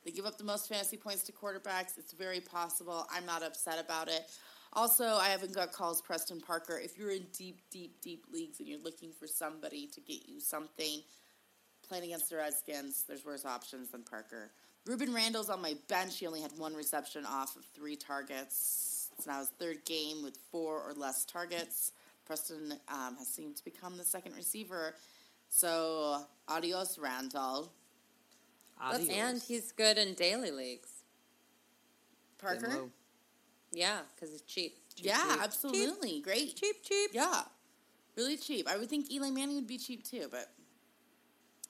They give up the most fantasy points to quarterbacks. It's very possible. I'm not upset about it. Also, I haven't got calls Preston Parker. If you're in deep, deep, deep leagues and you're looking for somebody to get you something, playing against the Redskins, there's worse options than Parker. Rueben Randle's on my bench. He only had one reception off of three targets. It's now his third game with four or less targets. Preston um, has seemed to become the second receiver. So, adios, Randall. Adios. and he's good in daily leagues. Parker? Yeah, because it's cheap. Cheap, Yeah, cheap. absolutely. Great. Cheap, cheap. Yeah. Really cheap. I would think Eli Manning would be cheap too, but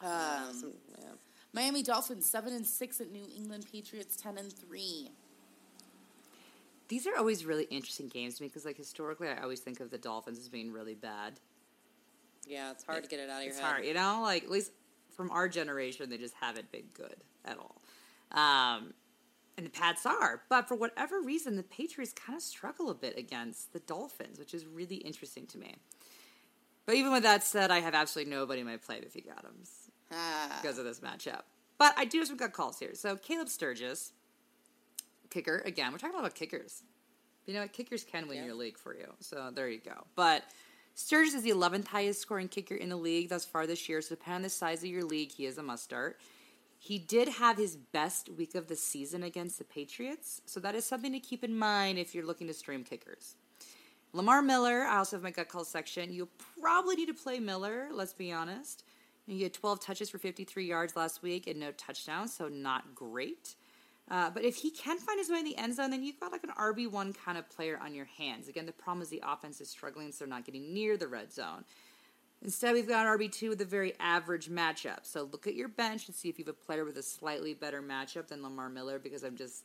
um, some- yeah. Miami Dolphins seven and six at New England Patriots ten and three. These are always really interesting games to me because, like, historically, I always think of the Dolphins as being really bad. Yeah, it's hard to get it out of your It's head. hard, you know. Like at least from our generation, they just haven't been good at all. Um, and the Pats are, but for whatever reason, the Patriots kind of struggle a bit against the Dolphins, which is really interesting to me. But even with that said, I have absolutely nobody in my play if you got them Ah, because of this matchup. But I do have some good calls here. So Caleb Sturgis, kicker again. We're talking about kickers. You know what? Kickers can win Yeah. your league for you. So there you go. But Sturgis is the 11th highest scoring kicker in the league thus far this year. So depending on the size of your league, he is a must start. He did have his best week of the season against the Patriots. So that is something to keep in mind if you're looking to stream kickers. Lamar Miller, I also have my gut call section. You'll probably need to play Miller, let's be honest. He had 12 touches for 53 yards last week and no touchdowns, so not great. Uh, but if he can find his way in the end zone, then you've got like an RB1 kind of player on your hands. Again, the problem is the offense is struggling, so they're not getting near the red zone. Instead, we've got RB2 with a very average matchup. So look at your bench and see if you have a player with a slightly better matchup than Lamar Miller because I'm just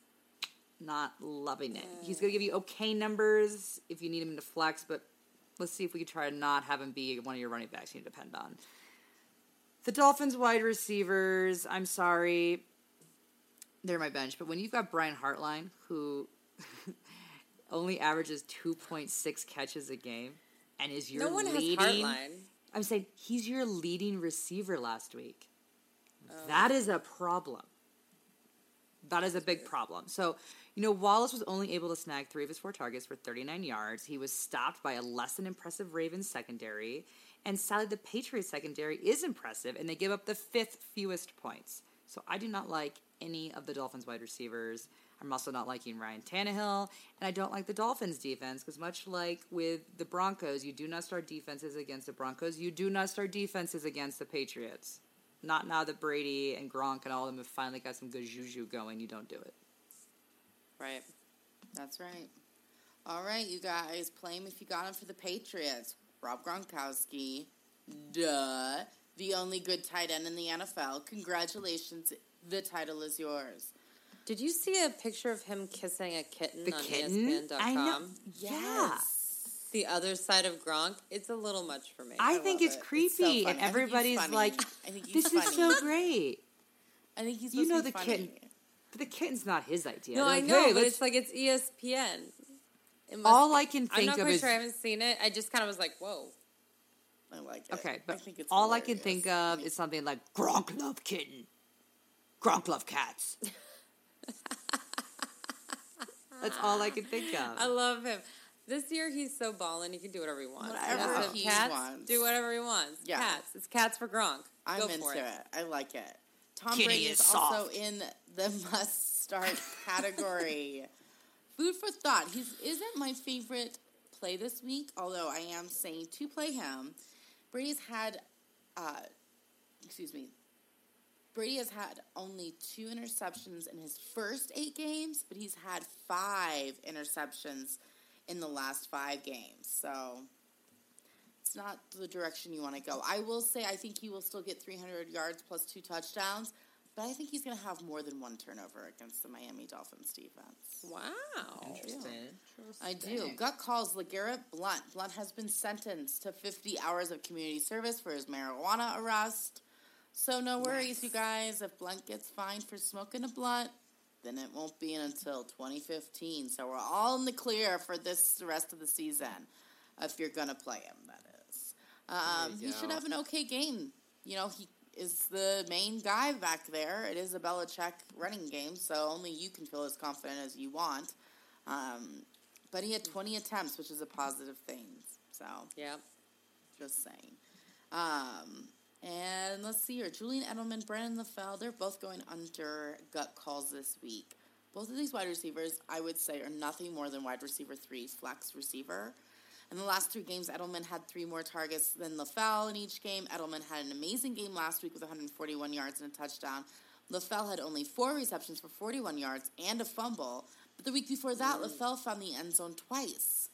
not loving it. He's going to give you okay numbers if you need him to flex, but let's see if we can try to not have him be one of your running backs you depend on. The Dolphins wide receivers, I'm sorry, they're my bench. But when you've got Brian Hartline, who only averages 2.6 catches a game, and is your No one leading, has I'm saying he's your leading receiver last week. Oh. That is a problem. That is a big problem. So, you know, Wallace was only able to snag three of his four targets for 39 yards. He was stopped by a less than impressive Ravens secondary. And sadly, the Patriots secondary is impressive, and they give up the fifth fewest points. So I do not like any of the Dolphins wide receivers. I'm also not liking Ryan Tannehill, and I don't like the Dolphins defense because much like with the Broncos, you do not start defenses against the Broncos. You do not start defenses against the Patriots. Not now that Brady and Gronk and all of them have finally got some good juju going. You don't do it. Right. That's right. All right, you guys, play him if you got him for the Patriots. Rob Gronkowski, duh. the only good tight end in the NFL. Congratulations, the title is yours. Did you see a picture of him kissing a kitten The on kitten? ESPN.com? I know. Yeah. The other side of Gronk. It's a little much for me. I, I think it's it. It's so creepy, and everybody's like, I "This is so great." I think he's You know the funny. kitten, but the kitten's not his idea. no, They're I like, know, "Hey, but it's like it's ESPN. It All be. I can think of I'm not of quite is- sure. I haven't seen it. I just kind of was like, "Whoa." I like it. okay, I but it's all I can think of is something like Gronk love kitten, Gronk love cats. That's all I can think of. I love him. This year he's so ballin', he can do whatever he wants. Whatever Wants he cats, wants. Do whatever he wants. Yeah. Cats. It's cats for Gronk. I'm Go into for it. it. I like it. Tom Kitty Brady is is also in the must start category. Food for thought. He isn't my favorite play this week, although I am saying to play him. Brady's had, uh, excuse me, Brady has had only two interceptions in his first eight games, but he's had five interceptions in the last five games. So it's not the direction you want to go. I will say I think he will still get 300 yards plus two touchdowns, but I think he's going to have more than one turnover against the Miami Dolphins defense. Wow. Interesting. I do. Gut calls LeGarrette Blount. Blount has been sentenced to 50 hours of community service for his marijuana arrest. So no worries, you guys. If Blount gets fined for smoking a blunt, then it won't be until 2015. So we're all in the clear for this the rest of the season. If you're gonna play him, that is. Um, he should have an okay game. You know, he is the main guy back there. It is a Belichick running game, so only you can feel as confident as you want. Um, but he had 20 attempts, which is a positive thing. So Yeah. just saying. Um, and let's see here. Julian Edelman, Brandon LaFell, they're both going under gut calls this week. Both of these wide receivers, I would say, are nothing more than wide receiver three, flex receiver. In the last three games, Edelman had three more targets than LaFell in each game. Edelman had an amazing game last week with 141 yards and a touchdown. LaFell had only four receptions for 41 yards and a fumble. But the week before that, LaFell found the end zone twice.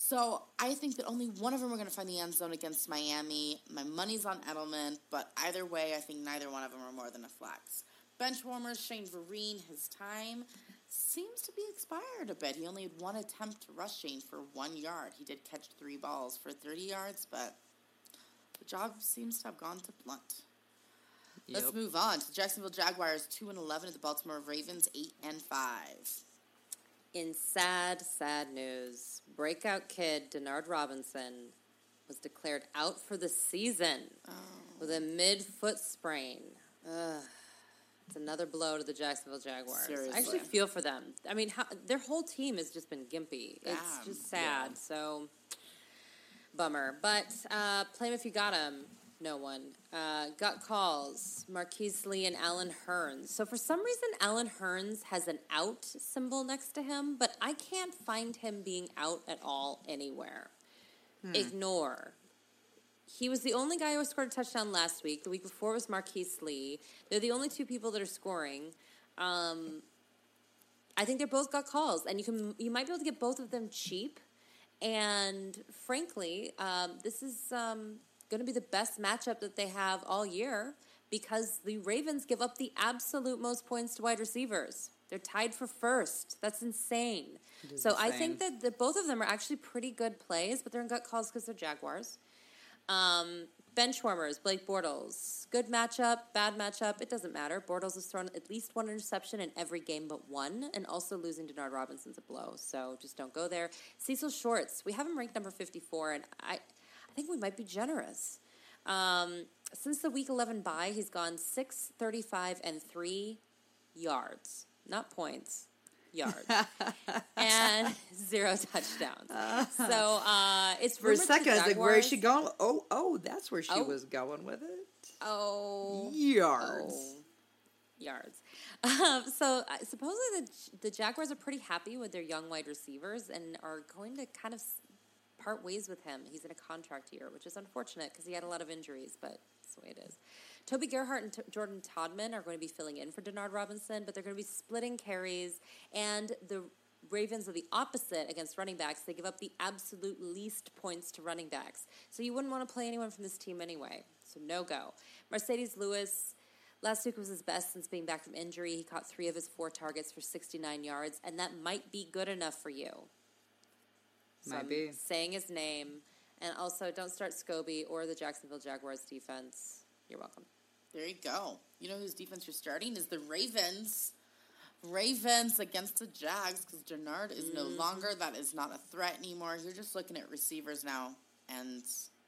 So I think that only one of them are going to find the end zone against Miami. My money's on Edelman, but either way, I think neither one of them are more than a flex. Bench warmers, Shane Vereen, his time seems to be expired a bit. He only had one attempt to rush Shane for one yard. He did catch three balls for 30 yards, but the job seems to have gone to Blount. Let's move on to Jacksonville Jaguars 2 and 11 at the Baltimore Ravens 8 and 5. In sad, sad news, breakout kid Denard Robinson was declared out for the season with a mid-foot sprain. Ugh. It's another blow to the Jacksonville Jaguars. I actually feel for them. I mean, how, their whole team has just been gimpy. It's just sad. So, bummer. But uh, play him if you got him. No one. Uh, gut calls, Marquise Lee and Allen Hurns. So for some reason, Allen Hurns has an out symbol next to him, but I can't find him being out at all anywhere. Ignore. He was the only guy who scored a touchdown last week. The week before was Marquise Lee. They're the only two people that are scoring. Um, I think they're both got calls, and you can you might be able to get both of them cheap. And frankly, um, this is um, going to be the best matchup that they have all year because the Ravens give up the absolute most points to wide receivers. They're tied for first. That's insane. So I think that the, both of them are actually pretty good plays, but they're in gut calls because they're Jaguars. Um, bench warmers, Blake Bortles. Good matchup, bad matchup, it doesn't matter. Bortles has thrown at least one interception in every game but one, and also losing Denard Robinson's a blow, so just don't go there. Cecil Shorts, we have him ranked number 54, and I think we might be generous. Um, since the week 11 bye, he's gone 6, 35, and 3 yards. Not points, yards. and zero touchdowns. So uh, it's For a second, I was like, where is she going? Oh, oh, that's where she Oh. was going with it. Oh, Yards. oh, yards. Um, so uh, supposedly the the Jaguars are pretty happy with their young wide receivers and are going to kind of part ways with him. He's in a contract year, which is unfortunate because he had a lot of injuries, but that's the way it is. Toby Gerhart and T- Jordan Todman are going to be filling in for Denard Robinson, but they're going to be splitting carries. And the Ravens are the opposite against running backs. They give up the absolute least points to running backs. So you wouldn't want to play anyone from this team anyway. So no go. Marcedes Lewis, last week was his best since being back from injury. He caught three of his four targets for 69 yards, and that might be good enough for you. So Might I'm be. saying his name. And also, don't start Scobee or the Jacksonville Jaguars defense. You're welcome. There you go. You know whose defense you're starting is the Ravens. Ravens against the Jags because Jernard is no mm-hmm. longer. That is not a threat anymore. You're just looking at receivers now, and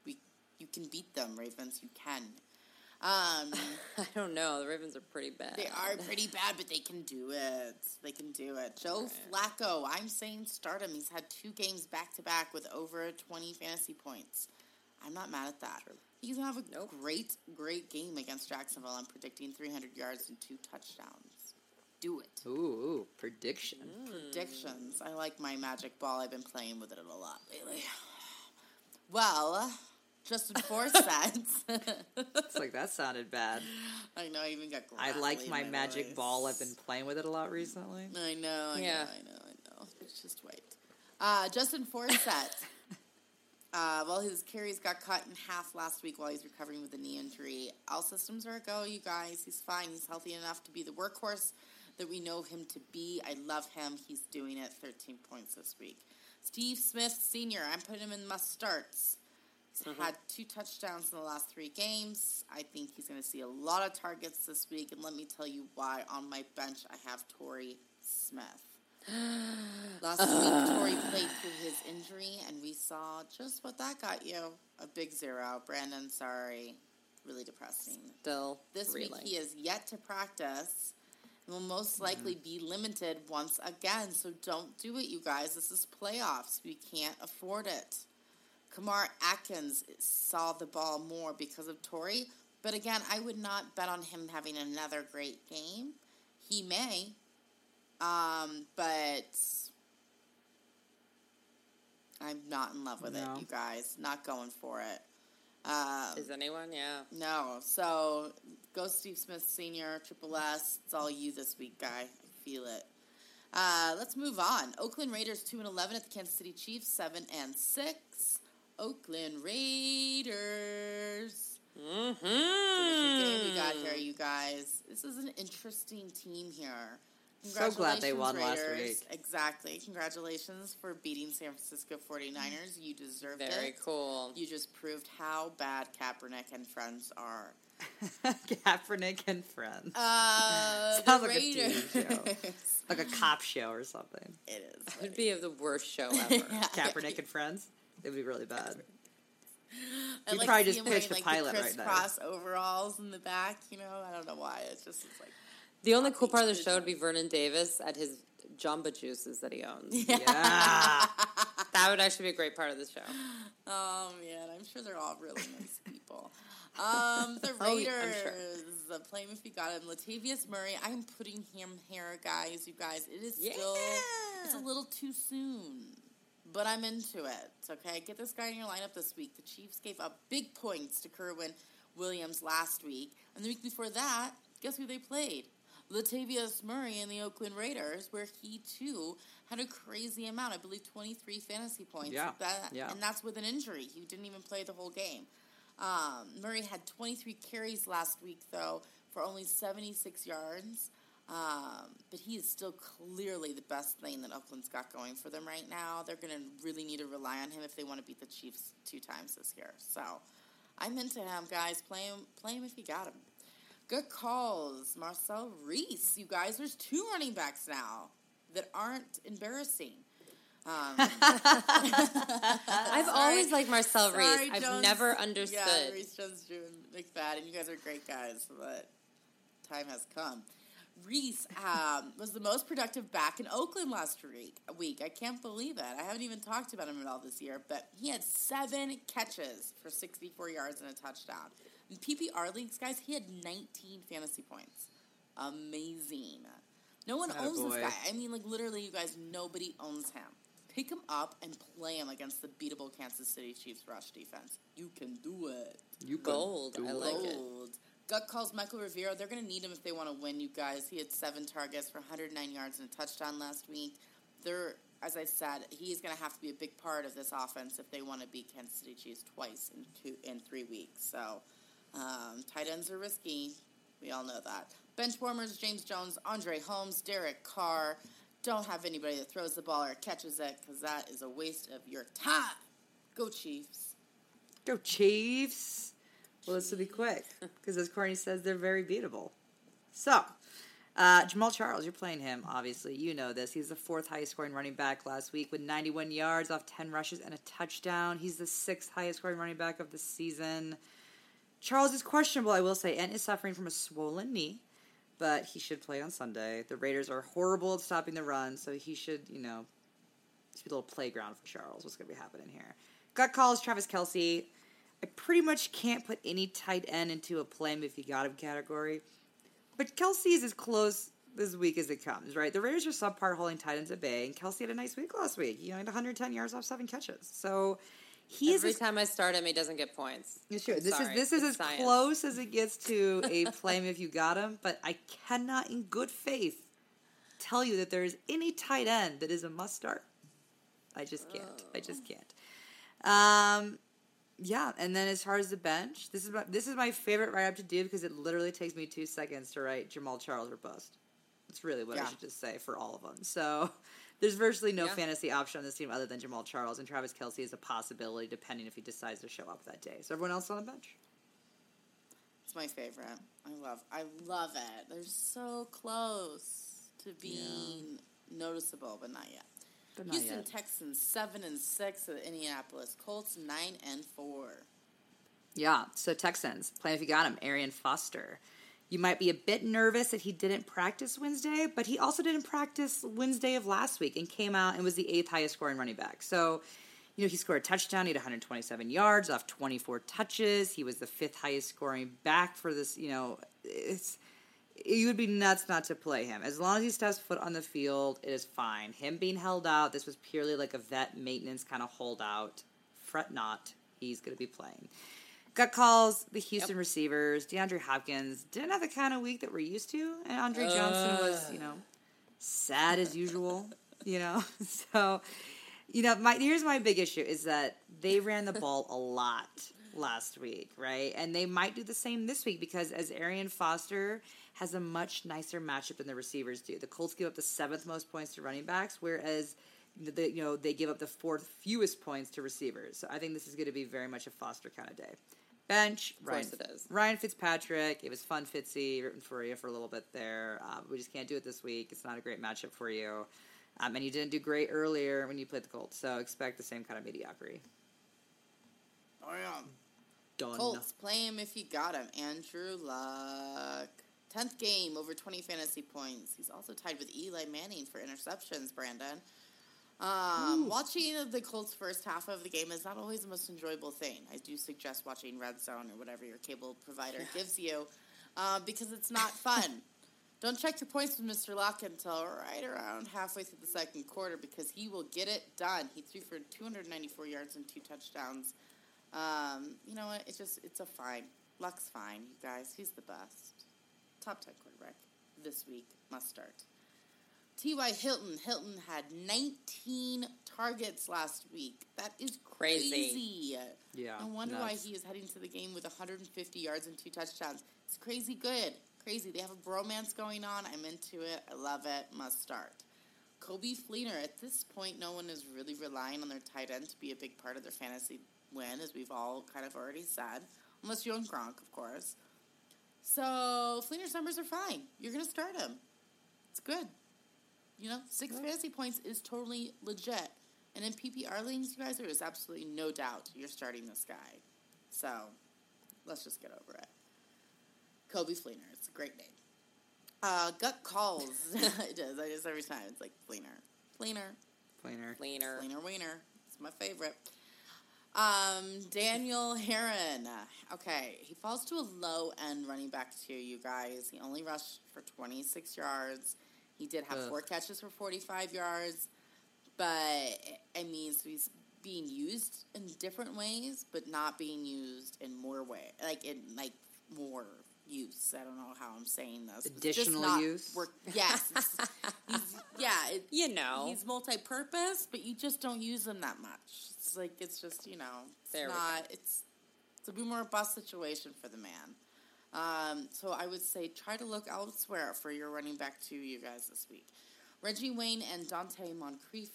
we you can beat them, Ravens. You can. Um, I don't know. The Ravens are pretty bad. they are pretty bad, but they can do it. They can do it. Joe Flacco, I'm saying start him. He's had two games back to back with over 20 fantasy points. I'm not mad at that. He's gonna have a Nope. great, great game against Jacksonville. I'm predicting 300 yards and two touchdowns. Do it. Ooh, ooh, prediction. Predictions. I like my magic ball. I've been playing with it a lot lately. Well, Justin Forsett. It's like that sounded bad. I know. I even got. I like gravelly in my magic voice. ball. I've been playing with it a lot recently. I know, I Yeah. know, I know, I know. It's just wait. Uh, Justin Forsett. uh, well, his carries got cut in half last week while he's recovering with a knee injury. All systems are a go, you guys. He's fine. He's healthy enough to be the workhorse that we know him to be. I love him. He's doing it. 13 points this week. Steve Smith Sr., I'm putting him in must starts. He's mm-hmm. had two touchdowns in the last three games. I think he's going to see a lot of targets this week. And let me tell you why. On my bench, I have Torrey Smith. Last week, Torrey played through his injury, and we saw just what that got you. A big zero. Brandon, sorry. Really depressing. Still This reeling. week, he is yet to practice and will most mm-hmm. likely be limited once again. So don't do it, you guys. This is playoffs. We can't afford it. Kamar Aiken saw the ball more because of Torrey. But again, I would not bet on him having another great game. He may. Um, but I'm not in love with No. it, you guys. Not going for it. Um, Is anyone? Yeah. no. So go Steve Smith Senior, Triple S. It's all you this week, guy. I feel it. Uh, let's move on. Oakland Raiders two and eleven at the Kansas City Chiefs seven and six. Oakland Raiders. Mm-hmm. Game we got here, you guys? This is an interesting team here. So glad they won last week. Exactly. Congratulations for beating San Francisco 49ers. You deserved it. Very cool. You just proved how bad Kaepernick and friends are. Kaepernick and friends. Uh, Sounds like a TV show. like a cop show or something. it is. It would be of the worst show ever. Kaepernick and friends. It would be really bad. I You like probably just him pitched wearing, a like, pilot the right there. crisscross overalls in the back. You know, I don't know why. It's just it's like The only cool part of the show would be Vernon Davis at his Jamba Juices that he owns. Yeah. That would actually be a great part of the show. Oh man, I'm sure they're all really nice people. Um, the Oh, Raiders, I'm sure. the play if you got him, Latavius Murray. I'm putting him here, guys. You guys, it is Yeah. still it's a little too soon, but I'm into it. Okay, get this guy in your lineup this week. The Chiefs gave up big points to Kerwynn Williams last week, and the week before that, guess who they played? Latavius Murray and the Oakland Raiders, where he too had a crazy amount. I believe 23 fantasy points. Yeah, That, yeah. And that's with an injury. He didn't even play the whole game. Um, Murray had 23 carries last week, though, for only 76 yards. Um, but he is still clearly the best thing that Oakland's got going for them right now. They're going to really need to rely on him if they want to beat the Chiefs two times this year. So I'm into him, guys. Play him, play him if you got him. Good calls, Marcel Reece. You guys, there's two running backs now that aren't embarrassing. Um, I've always liked Marcel Sorry, Reece. I've Jones. never Yeah, understood. Reese Jones, Drew, and McFadden. You guys are great guys, but time has come. Reece um, was the most productive back in Oakland last week. Week, I can't believe it. I haven't even talked about him at all this year, but he had seven catches for 64 yards and a touchdown. In PPR leagues, guys, he had 19 fantasy points. Amazing. No one Oh, owns this guy. I mean, like literally, you guys, nobody owns him. Pick him up and play him against the beatable Kansas City Chiefs rush defense. You can do it. You can Gold. do I it. like it. Gut calls Mychal Rivera. They're going to need him if they want to win, you guys. He had seven targets for 109 yards and a touchdown last week. they're as I said, he's going to have to be a big part of this offense if they want to beat Kansas City Chiefs twice in two in three weeks. So um, tight ends are risky. We all know that. Bench warmers: James Jones, Andre Holmes, Derek Carr. Don't have anybody that throws the ball or catches it because that is a waste of your time. Go Chiefs. Go Chiefs. Well, this will be quick because, as Courtney says, they're very beatable. So, uh, Jamaal Charles, you're playing him, obviously. You know this. He's the fourth highest scoring running back last week with 91 yards off 10 rushes and a touchdown. He's the sixth highest scoring running back of the season. Charles is questionable, I will say, and is suffering from a swollen knee, but he should play on Sunday. The Raiders are horrible at stopping the run, so he should, you know, just be a little playground for Charles. What's going to be happening here? Gut calls Travis Kelce. I pretty much can't put any tight end into a play if you got him category. But Kelce is as close this week as it comes, right? The Raiders are subpar holding tight ends at bay, and Kelce had a nice week last week. You know, had 110 yards off seven catches. So he Every time I start him, he doesn't get points. I'm This sorry. is this is It's as science. close as it gets to a play if you got him, but I cannot in good faith tell you that there is any tight end that is a must start. I just can't. I just can't. Um yeah, and then as far as the bench, this is my, this is my favorite write up to do because it literally takes me two seconds to write Jamaal Charles or bust. That's really what I Yeah. should just say for all of them. So there's virtually no Yeah. fantasy option on this team other than Jamaal Charles, and Travis Kelce is a possibility depending if he decides to show up that day. So everyone else on the bench. It's my favorite. I love I love it. They're so close to being noticeable, but not yet. Not Houston yet. Texans seven and six at Indianapolis Colts nine and four. Yeah, so Texans, playing if you got him, Arian Foster. You might be a bit nervous that he didn't practice Wednesday, but he also didn't practice Wednesday of last week and came out and was the eighth highest scoring running back. So, you know, he scored a touchdown, he had 127 yards off 24 touches. He was the fifth highest scoring back for this, you know, it's you would be nuts not to play him. As long as he steps foot on the field, it is fine. Him being held out, this was purely like a vet maintenance kind of holdout. Fret not, he's going to be playing. Gut calls, the Houston receivers, DeAndre Hopkins didn't have the kind of week that we're used to, and Andre Johnson was, you know, sad as usual, you know. So, you know, my here's my big issue is that they ran the ball a lot last week, right? And they might do the same this week because as Arian Foster has a much nicer matchup than the receivers do. The Colts give up the seventh most points to running backs, whereas the, you know they give up the fourth fewest points to receivers. So I think this is going to be very much a Foster kind of day. Bench, Ryan, it is. Ryan Fitzpatrick. It was fun, Fitzy, rooting for you for a little bit there. Um, we just can't do it this week. It's not a great matchup for you. Um, and you didn't do great earlier when you played the Colts, so expect the same kind of mediocrity. Oh yeah. Done. Colts, play him if you got him. Andrew Luck. 10th game, over 20 fantasy points. He's also tied with Eli Manning for interceptions, Brandon. Um, watching the Colts first half of the game is not always the most enjoyable thing. I do suggest watching Red Zone or whatever your cable provider gives you uh, because it's not fun. Don't check your points with Mr. Luck until right around halfway through the second quarter because he will get it done. He threw for 294 yards and two touchdowns. Um, you know what? It's just it's a fine. Luck's fine, you guys. He's the best. Top ten quarterback this week. Must start. T.Y. Hilton. Hilton had 19 targets last week. That is Crazy. crazy. Yeah, No wonder why he is heading to the game with 150 yards and two touchdowns. It's crazy good. Crazy. They have a bromance going on. I'm into it. I love it. Must start. Coby Fleener. At this point, no one is really relying on their tight end to be a big part of their fantasy win, as we've all kind of already said. Unless you own Gronk, of course. So Fleener's numbers are fine. You're going to start him. It's good. You know, six fantasy points is totally legit. And in PPR leagues, you guys, there is absolutely no doubt you're starting this guy. So let's just get over it. Coby Fleener. It's a great name. Uh, gut calls. it is. I just every time it's like Fleener. Fleener. Plainer. Cleaner. Fleener Wiener. It's my favorite. Um, Daniel Herron. Okay, he falls to a low end running back tier, you guys. He only rushed for 26 yards. He did have Ugh. four catches for 45 yards, but I mean, so he's being used in different ways, but not being used in more way, like in like more use. I don't know how I'm saying this. Additional just not use? Work, yes. he's, yeah. It, You know. He's multi-purpose, but you just don't use him that much. It's like it's just you know, it's There not. It's it's a boomer or bust situation for the man. Um, so I would say try to look elsewhere for your running back to you guys this week. Reggie Wayne and Donte Moncrief.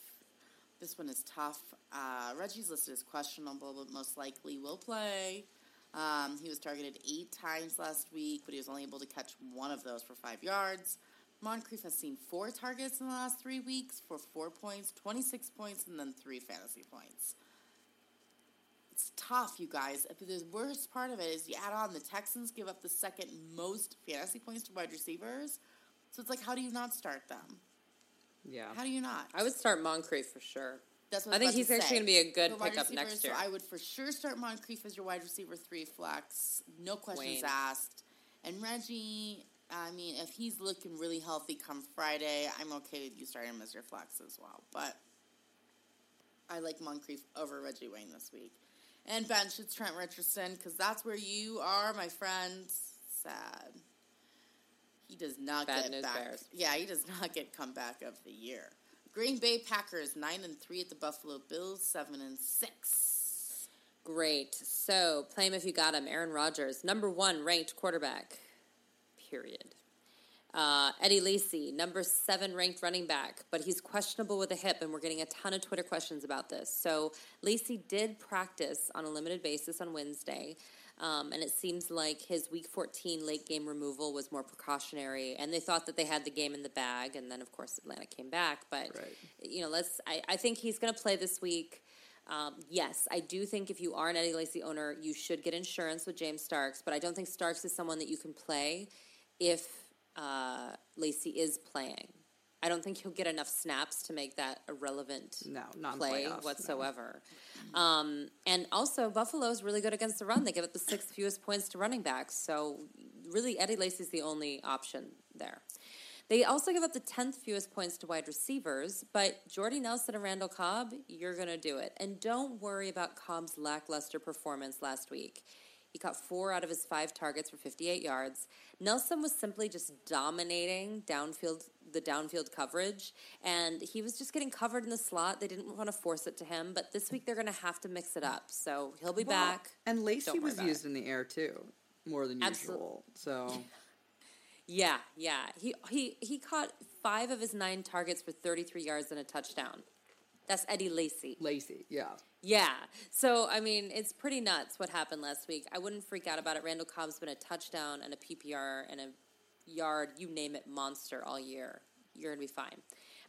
This one is tough. Uh, Reggie's listed as questionable, but most likely will play. Um, he was targeted eight times last week, but he was only able to catch one of those for five yards. Moncrief has seen four targets in the last three weeks for four points, 26 points, and then three fantasy points. Tough, you guys. The worst part of it is you add on the Texans give up the second most fantasy points to wide receivers. So it's like, how do you not start them? Yeah. How do you not? I would start Moncrief for sure. That's what I think he's to actually gonna be a good pickup next year. So I would for sure start Moncrief as your wide receiver three flex. No questions Wayne. asked. And Reggie, I mean, if he's looking really healthy come Friday, I'm okay with you starting him as your flex as well. But I like Moncrief over Reggie Wayne this week. And bench, it's Trent Richardson because that's where you are, my friend. Sad. He does not Bad get back. bears. Yeah, he does not get comeback of the year. Green Bay Packers nine and three at the Buffalo Bills seven and six. Great. So, play him if you got him. Aaron Rodgers, number one ranked quarterback. Period. Uh, Eddie Lacy, number seven ranked running back, but he's questionable with a hip, and we're getting a ton of Twitter questions about this. So, Lacy did practice on a limited basis on Wednesday, um, and it seems like his week 14 late game removal was more precautionary, and they thought that they had the game in the bag, and then, of course, Atlanta came back. But, Right. you know, let's, I, I think he's going to play this week. Um, yes, I do think if you are an Eddie Lacy owner, you should get insurance with James Starks, but I don't think Starks is someone that you can play if uh, Lacy is playing. I don't think he'll get enough snaps to make that a relevant No, play playoffs, no. whatsoever. Um, and also, Buffalo is really good against the run. They give up the sixth fewest points to running backs. So, really, Eddie Lacy's the only option there. They also give up the 10th fewest points to wide receivers, but Jordy Nelson and Randall Cobb, you're going to do it. And don't worry about Cobb's lackluster performance last week. He caught four out of his five targets for 58 yards. Nelson was simply just dominating downfield the downfield coverage, and he was just getting covered in the slot. They didn't want to force it to him, but this week they're going to have to mix it up. So he'll be Well, back. And Lacy was used in the air too, more than Absolute- usual. So Yeah, yeah. He he he caught five of his nine targets for 33 yards and a touchdown. That's Eddie Lacy. Lacey, yeah. Yeah. So I mean, it's pretty nuts what happened last week. I wouldn't freak out about it. Randall Cobb's been a touchdown and a PPR and a yard, you name it, monster all year. You're gonna be fine.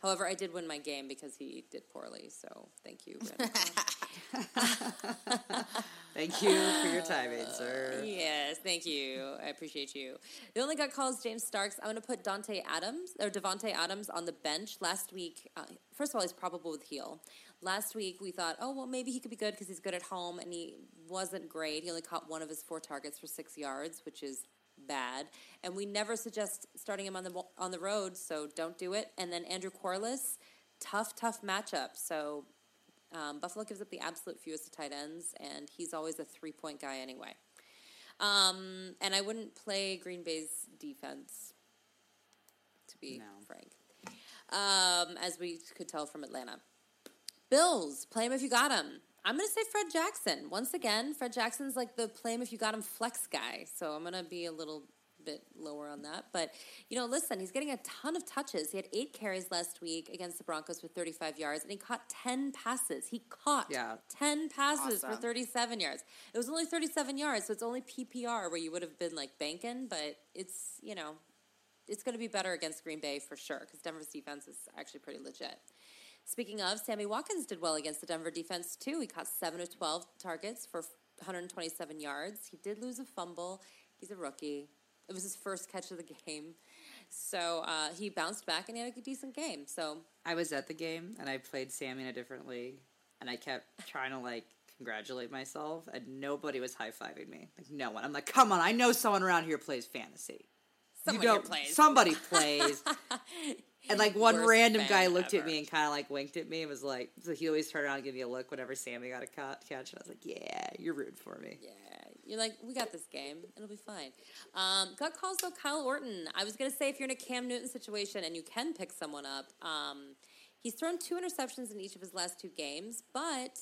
However, I did win my game because he did poorly. So thank you, Randall. Thank you for your time, sir. Yes, thank you. I appreciate you. The only guy calls James Starks. I'm going to put Dante Adams or Davante Adams on the bench. Last week, uh, first of all, he's probable with heel. Last week we thought, oh well, maybe he could be good because he's good at home, and he wasn't great. He only caught one of his four targets for six yards, which is bad. And we never suggest starting him on the on the road, so don't do it. And then Andrew Quarless, tough, tough matchup. So um, Buffalo gives up the absolute fewest to tight ends, and he's always a three point guy anyway. Um, and I wouldn't play Green Bay's defense, to be No. frank, um, as we could tell from Atlanta. Bills, play him if you got him. I'm going to say Fred Jackson. Once again, Fred Jackson's like the play him if you got him flex guy. So I'm going to be a little bit lower on that. But, you know, listen, he's getting a ton of touches. He had eight carries last week against the Broncos for 35 yards, and he caught 10 passes. He caught Yeah. 10 passes for 37 yards. It was only 37 yards, so it's only PPR where you would have been like banking, but it's, you know, it's going to be better against Green Bay for sure because Denver's defense is actually pretty legit. Speaking of, Sammy Watkins did well against the Denver defense too. He caught 7 of 12 targets for 127 yards. He did lose a fumble. He's a rookie. It was his first catch of the game. So uh, he bounced back and he had a decent game. So I was at the game and I played Sammy in a different league, and I kept trying to like congratulate myself, and nobody was high fiving me. Like no one. I'm like, come on, I know someone around here plays fantasy. someone you don't. plays. Somebody plays. And like one Worst random guy looked ever. at me and kind of like winked at me and was like, so he always turned around and gave me a look whenever Sammy got a catch. And I was like, yeah, you're rude for me. Yeah, You're like, we got this game. It'll be fine. Um, gut calls though, Kyle Orton. I was gonna say if you're in a Cam Newton situation and you can pick someone up, um, he's thrown two interceptions in each of his last two games, but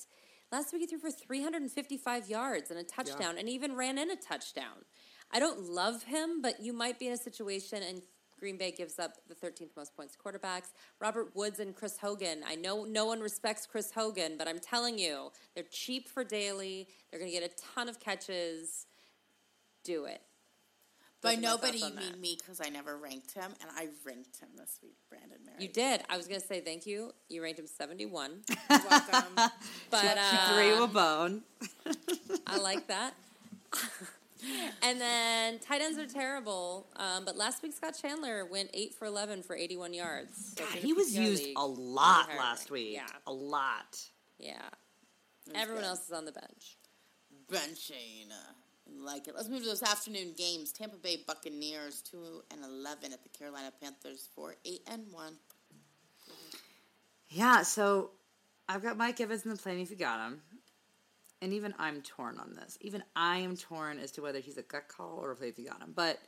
last week he threw for 355 yards and a touchdown, and even ran in a touchdown. I don't love him, but you might be in a situation and Green Bay gives up the 13th most points to quarterbacks. Robert Woods and Chris Hogan. I know no one respects Chris Hogan, but I'm telling you, they're cheap for daily. They're going to get a ton of catches. Do it. By Those nobody, you mean that. me because I never ranked him, and I ranked him this week, Brandon Mary. You did. I was going to say thank you. You ranked him 71. You're welcome. But uh, Three a bone. I like that. and then tight ends are terrible. Um, but last week Scott Chandler went eight for eleven for eighty-one yards. So God, he was used league, a lot last week. Yeah, A lot. yeah. Everyone good. else is on the bench. benching. uh, Like it. Let's move to those afternoon games. Tampa Bay Buccaneers two and eleven at the Carolina Panthers four eight and one. Yeah, so I've got Mike Evans in the plane if you got him. And even I'm torn on this. Even I am torn as to whether he's a gut call or if you got him. But,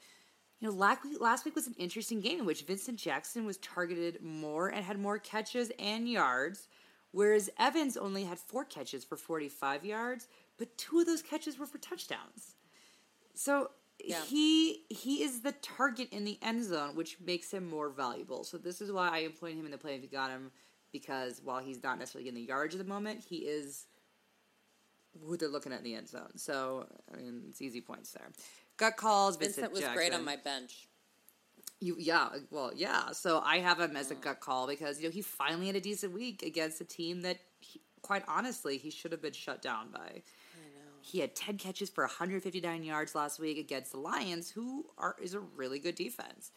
you know, last week, last week was an interesting game in which Vincent Jackson was targeted more and had more catches and yards, whereas Evans only had four catches for 45 yards, but two of those catches were for touchdowns. So Yeah. he he is the target in the end zone, which makes him more valuable. So this is why I putting him in the play if you got him, because while he's not necessarily in the yards at the moment, he is who they're looking at in the end zone. So I mean, it's easy points there. Gut calls. Vincent Vincent, was great on my bench. You, yeah, well, yeah. So I have him as a mm. gut call because you know he finally had a decent week against a team that, he, quite honestly, he should have been shut down by. He had ten catches for 159 yards last week against the Lions, who are is a really good defense.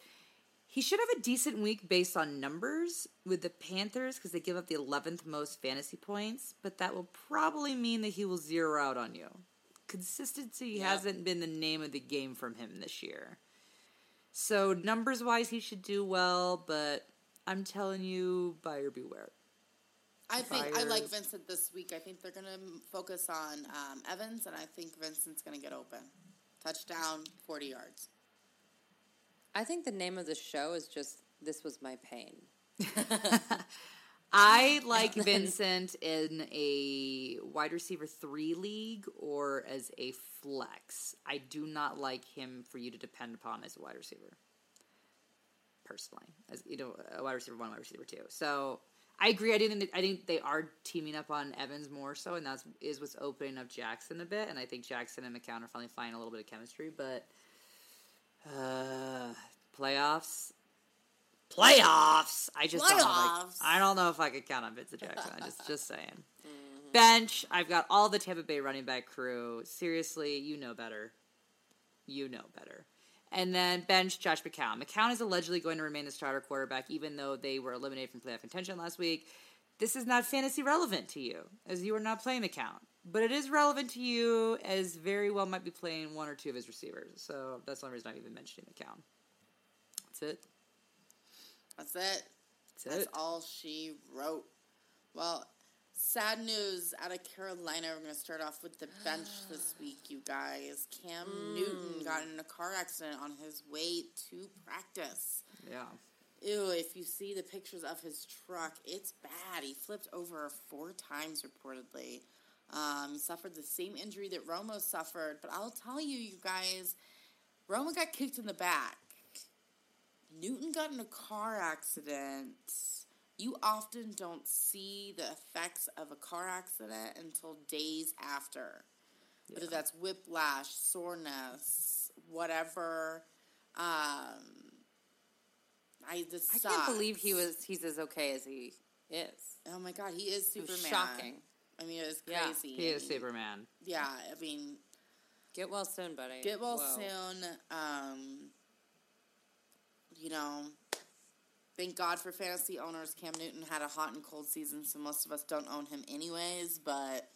He should have a decent week based on numbers with the Panthers because they give up the 11th most fantasy points, but that will probably mean that he will zero out on you. Consistency hasn't been the name of the game from him this year. So numbers wise, he should do well, but I'm telling you, buyer beware. I think I like Vincent this week. I think they're going to focus on um, Evans, and I think Vincent's going to get open. Touchdown, 40 yards. I think the name of the show is just "This Was My Pain." I like Vincent in a wide receiver three league or as a flex. I do not like him for you to depend upon as a wide receiver. Personally, as you know, a wide receiver one, wide receiver two. So I agree. I didn't. I think they are teaming up on Evans more so, and that's what's opening up Jackson a bit. And I think Jackson and McCown are finally finding a little bit of chemistry. But uh, playoffs, playoffs. I just don't know. I- don't know if I could count on Vincent Jackson. I just just saying. Bench. I've got all the Tampa Bay running back crew. Seriously, you know better. You know better. And then bench Josh McCown. McCown is allegedly going to remain the starter quarterback, even though they were eliminated from playoff contention last week. This is not fantasy relevant to you, as you are not playing McCown. But it is relevant to you, as very well might be playing one or two of his receivers. So that's the only reason I'm even mentioning McCown. That's it. That's it. That's That's it. all she wrote. Well, sad news out of Carolina. We're going to start off with the bench this week, you guys. Cam hmm. Newton got in a car accident on his way to practice. Yeah. Ew, if you see the pictures of his truck, it's bad. He flipped over four times reportedly. Um, suffered the same injury that Romo suffered, but I'll tell you, you guys, Romo got kicked in the back. Newton got in a car accident. You often don't see the effects of a car accident until days after. Whether that's whiplash, soreness, whatever. Um, I I can't believe he was he's as okay as he is. Oh my god, he is Superman. shocking. I mean, it was Yeah. crazy. He is mean, Superman. Yeah, I mean, Get well soon, buddy. get well Whoa. soon. Um, you know, thank God for fantasy owners. Cam Newton had a hot and cold season, so most of us don't own him anyways. But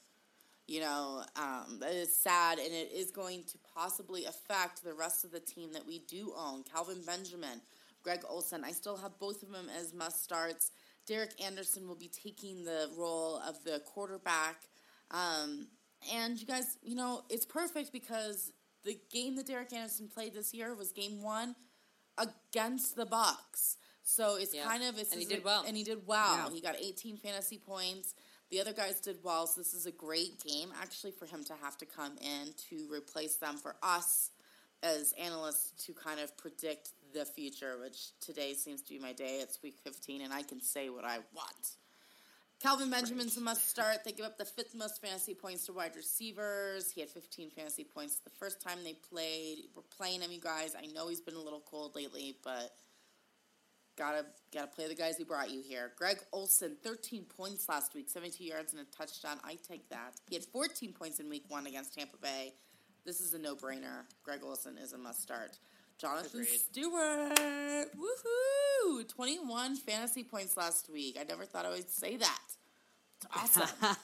you know, um, that is sad, and it is going to possibly affect the rest of the team that we do own. Kelvin Benjamin, Greg Olsen. I still have both of them as must starts. Derek Anderson will be taking the role of the quarterback. Um, and you guys, you know, it's perfect because the game that Derek Anderson played this year was game one against the Bucks. So it's Yeah. kind of it's And he did a- well. And he did well. Yeah. He got 18 fantasy points. The other guys did well, so this is a great game actually for him to have to come in to replace them for us as analysts to kind of predict the future, which today seems to be my day. It's week 15 and I can say what I want. Kelvin Benjamin's a must start. They give up the fifth most fantasy points to wide receivers. He had 15 fantasy points the first time they played. We're playing him, you guys. I know he's been a little cold lately, but gotta gotta play the guys who brought you here. Greg Olsen, 13 points last week, 72 yards and a touchdown. I take that. He had 14 points in week one against Tampa Bay. This is a no brainer. Greg Olsen is a must start. Jonathan Agreed. Stewart, woohoo! 21 fantasy points last week. I never thought I would say that. It's awesome.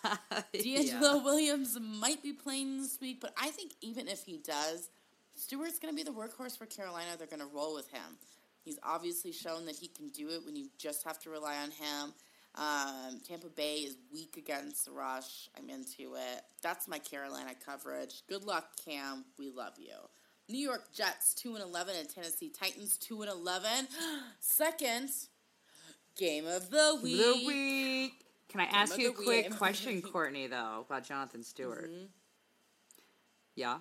D'Angelo Williams might be playing this week, but I think even if he does, Stewart's going to be the workhorse for Carolina. They're going to roll with him. He's obviously shown that he can do it when you just have to rely on him. Um, Tampa Bay is weak against the rush. I'm into it. That's my Carolina coverage. Good luck, Cam. We love you. New York Jets two and eleven, and Tennessee Titans two and eleven. Second game of the week. The week. Can I ask you a quick question, Courtney, though, about Jonathan Stewart? Mm-hmm. Yeah?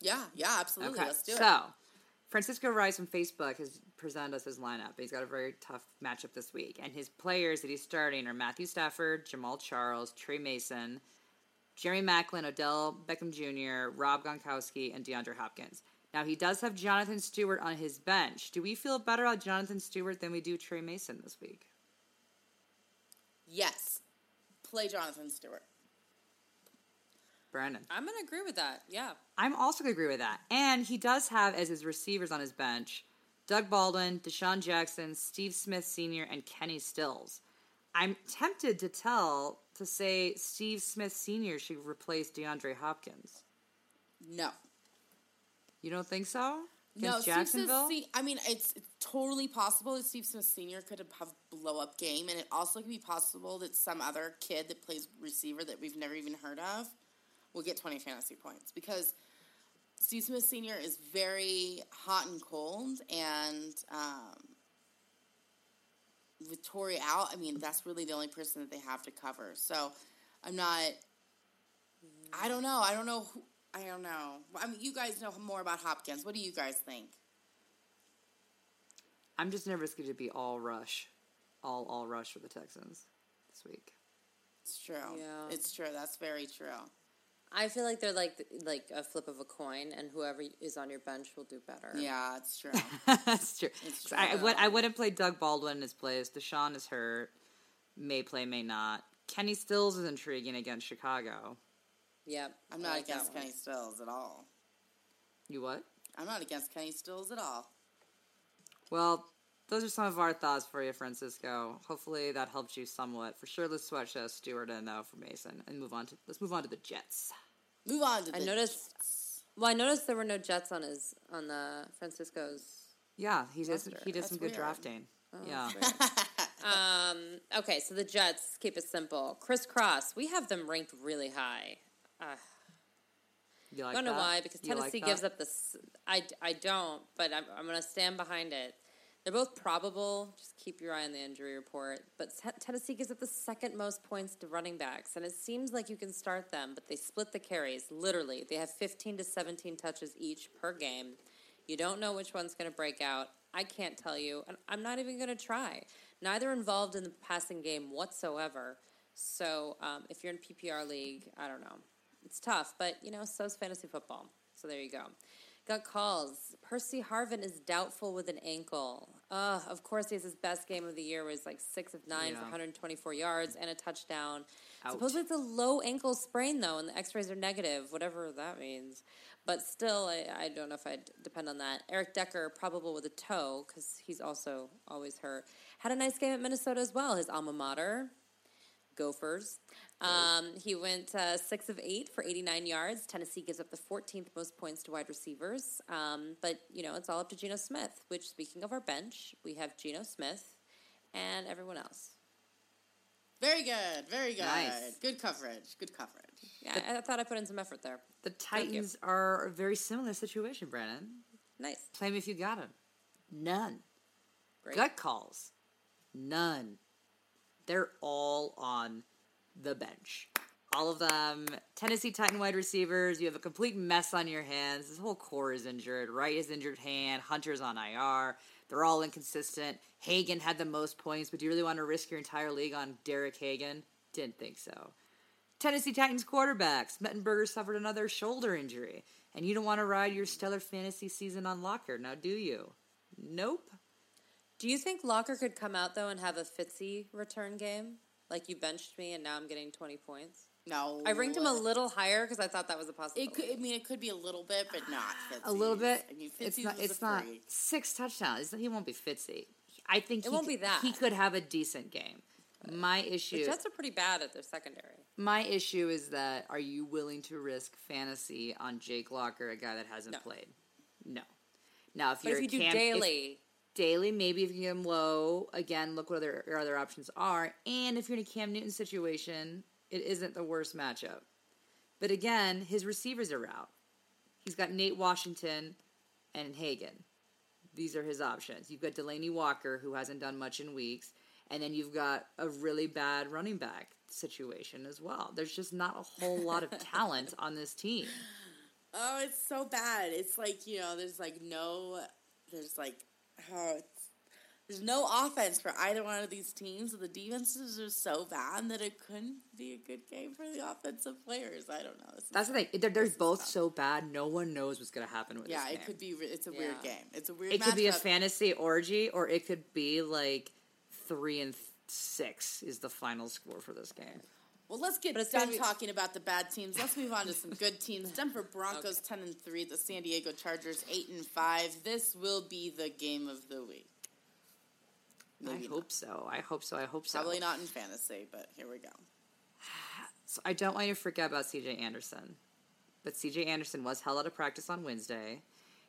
Yeah, yeah, absolutely. Okay. Let's do it. So, Francisco Rice from Facebook has presented us his lineup. He's got a very tough matchup this week. And his players that he's starting are Matthew Stafford, Jamaal Charles, Tre Mason, Jerry Maclin, Odell Beckham Jr., Rob Gronkowski, and DeAndre Hopkins. Now, he does have Jonathan Stewart on his bench. Do we feel better about Jonathan Stewart than we do Tre Mason this week? Yes. Play Jonathan Stewart. Brandon. I'm going to agree with that. Yeah. I'm also going to agree with that. And he does have as his receivers on his bench Doug Baldwin, DeSean Jackson, Steve Smith Sr., and Kenny Stills. I'm tempted to tell to say Steve Smith Sr. should replace DeAndre Hopkins. No. You don't think so? No, Against Steve Jacksonville? Smith, I mean, it's, it's totally possible that Steve Smith Sr. could have blow up game, and it also could be possible that some other kid that plays receiver that we've never even heard of will get 20 fantasy points because Steve Smith Sr. is very hot and cold, and um, with Torrey out, I mean, that's really the only person that they have to cover. So I'm not. I don't know. I don't know who. I don't know. I mean, you guys know more about Hopkins. What do you guys think? I'm just nervous it's going to be all rush. All, all rush for the Texans this week. It's true. Yeah. It's true. That's very true. I feel like they're like like a flip of a coin, and whoever is on your bench will do better. Yeah, it's true. That's true. It's I, I would, I wouldn't play Doug Baldwin in his place. DeSean is hurt. May play, may not. Kenny Stills is intriguing against Chicago. Yep. I'm not like against. Kenny Stills at all. You what? I'm not against Kenny Stills at all. Well, those are some of our thoughts for you, Francisco. Hopefully that helps you somewhat. For sure, let's switch uh, Stewart and though for Mason and move on to let's move on to the Jets. Move on to I the noticed. Well, I noticed there were no Jets on his on the Francisco's. Yeah, he did. Roster. He did That's some good weird. drafting. yeah, Um. Okay, so the Jets keep it simple. Chris Cross, we have them ranked really high. Uh, you like I don't know why because You like Tennessee that? gives up this. I, I don't, but I'm, I'm going to stand behind it. They're both probable. Just keep your eye on the injury report. But Tennessee gives up the second most points to running backs, and it seems like you can start them, but they split the carries. Literally, they have 15 to 17 touches each per game. You don't know which one's going to break out. I can't tell you, and I'm not even going to try. Neither involved in the passing game whatsoever. So um, if you're in PPR league, I don't know. It's tough, but you know, so so's fantasy football. So there you go. Got calls. Percy Harvin is doubtful with an ankle. Uh, of course, he has his best game of the year. Was like six of nine for 124 yards and a touchdown. Out. Supposedly it's a low ankle sprain though, and the X-rays are negative, whatever that means. But still, I, I don't know if I'd depend on that. Eric Decker probable with a toe because he's also always hurt. Had a nice game at Minnesota as well. His alma mater. Gophers. Um, he went uh, six of eight for 89 yards. Tennessee gives up the 14th most points to wide receivers. Um, but, you know, it's all up to Geno Smith, which, speaking of our bench, we have Geno Smith and everyone else. Very good. Very good. Nice. Good coverage. Good coverage. Yeah, I, I thought I put in some effort there. The Titans are a very similar situation, Brandon. Nice. Claim if you got them. None. Great. Gut calls. None. They're all on the bench. All of them. Tennessee Titan wide receivers. You have a complete mess on your hands. This whole core is injured. Wright is injured hand. Hunter's on IR. They're all inconsistent. Hagan had the most points, but do you really want to risk your entire league on Derek Hagan? Didn't think so. Tennessee Titans quarterbacks. Mettenberger suffered another shoulder injury. And you don't want to ride your stellar fantasy season on Locker, now do you? Nope. Do you think Locker could come out though and have a Fitzy return game? Like you benched me and now I'm getting 20 points. No, I ranked him a little higher because I thought that was a possibility. It could, I mean, it could be a little bit, but not Fitzy's. A little bit. I mean, it's not. It's not six touchdowns. He won't be Fitzy. I think It he won't c- be that. He could have a decent game. My the issue. Jets are pretty bad at their secondary. My issue is that are you willing to risk fantasy on Jake Locker, a guy that hasn't No. played? No. Now, if But you're if you do Cam- daily, daily, maybe if you get him low, again, look what other your other options are. And if you're in a Cam Newton situation, it isn't the worst matchup. But again, his receivers are out. He's got Nate Washington and Hagan. These are his options. You've got Delanie Walker, who hasn't done much in weeks, and then you've got a really bad running back situation as well. There's just not a whole lot of talent on this team. Oh, it's so bad. It's like you know, there's like no, there's like, oh, it's, there's no offense for either one of these teams. The defenses are so bad that it couldn't be a good game for the offensive players. I don't know. This is- That's the thing. They're, they're both tough. so bad. No one knows what's going to happen with yeah, this it game. could be. It's a weird Yeah. game. It's a weird. It could be a fantasy orgy, or it could be like three and six is the final score for this game. Well, let's get done be- talking about the bad teams. Let's move on to some good teams. Denver Broncos ten and three. The San Diego Chargers eight and five. This will be the game of the week. I Maybe hope so. I hope so. I hope so. Probably not in fantasy, but here we go. So I don't want you to forget about CJ Anderson. But CJ Anderson was held out of practice on Wednesday.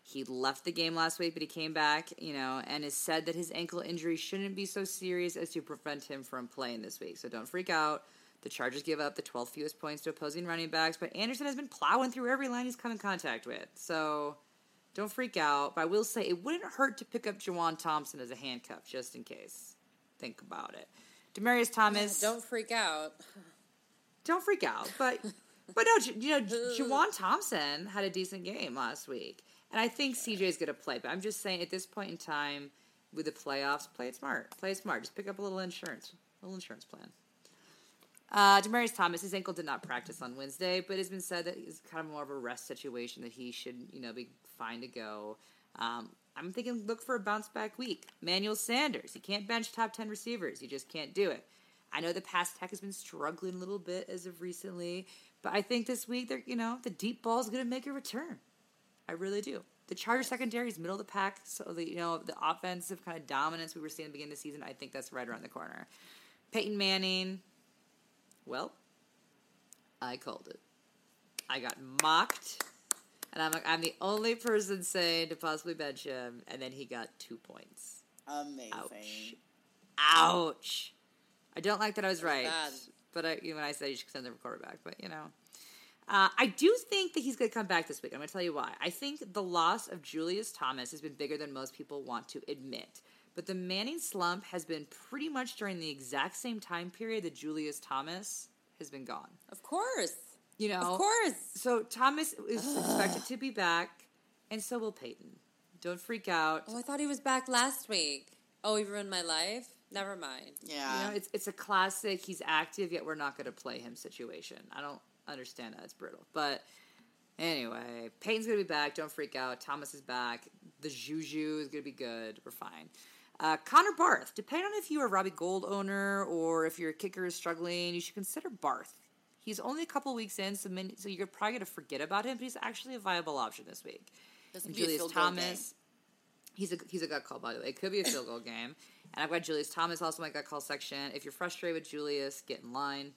He left the game last week, but he came back, you know, and has said that his ankle injury shouldn't be so serious as to prevent him from playing this week. So don't freak out. The Chargers give up the 12th fewest points to opposing running backs, but Anderson has been plowing through every line he's come in contact with. So don't freak out. But I will say it wouldn't hurt to pick up Juwan Thompson as a handcuff just in case. Think about it. Demaryius Thomas don't freak out. don't freak out. But but no, you know, Juwan Thompson had a decent game last week, and I think CJ's going to play. But I'm just saying, at this point in time, with the playoffs, play it smart. Play it smart. Just pick up a little insurance, a little insurance plan. Uh, Demaryius Thomas, his ankle did not practice on Wednesday, but it's been said that it's kind of more of a rest situation that he should, you know, be fine to go. Um, I'm thinking look for a bounce back week. Manuel Sanders, you can't bench top 10 receivers. You just can't do it. I know the pass tech has been struggling a little bit as of recently, but I think this week you know, the deep ball is going to make a return. I really do. The Charger secondary is middle of the pack, so the you know the offensive kind of dominance we were seeing at the beginning of the season, I think that's right around the corner. Peyton Manning, well, I called it. I got mocked, and I'm like, I'm the only person saying to possibly bench him, and then he got two points. Amazing. Ouch. Ouch. I don't like that I was right, bad. but I, when I said you should send the quarterback, but you know. Uh, I do think that he's going to come back this week. I'm going to tell you why. I think the loss of Julius Thomas has been bigger than most people want to admit. But the Manning slump has been pretty much during the exact same time period that Julius Thomas has been gone. Of course. You know, Of course. So Thomas is expected to be back, and so will Peyton. Don't freak out. Oh, I thought he was back last week. Oh, he ruined my life? Never mind. Yeah. You know, it's it's a classic. He's active, yet we're not going to play him situation. I don't understand that. It's brutal. But anyway, Peyton's going to be back. Don't freak out. Thomas is back. The Juju is going to be good. We're fine. Uh, Connor Barth. Depending on if you're a Robbie Gould owner or if your kicker is struggling, you should consider Barth. He's only a couple weeks in, so, many, so you're probably going to forget about him, but he's actually a viable option this week. This And could be a Julius Thomas. He's a he's a gut call by the way. It could be a field goal game. And I've got Julius Thomas also in my gut call section. If you're frustrated with Julius, get in line.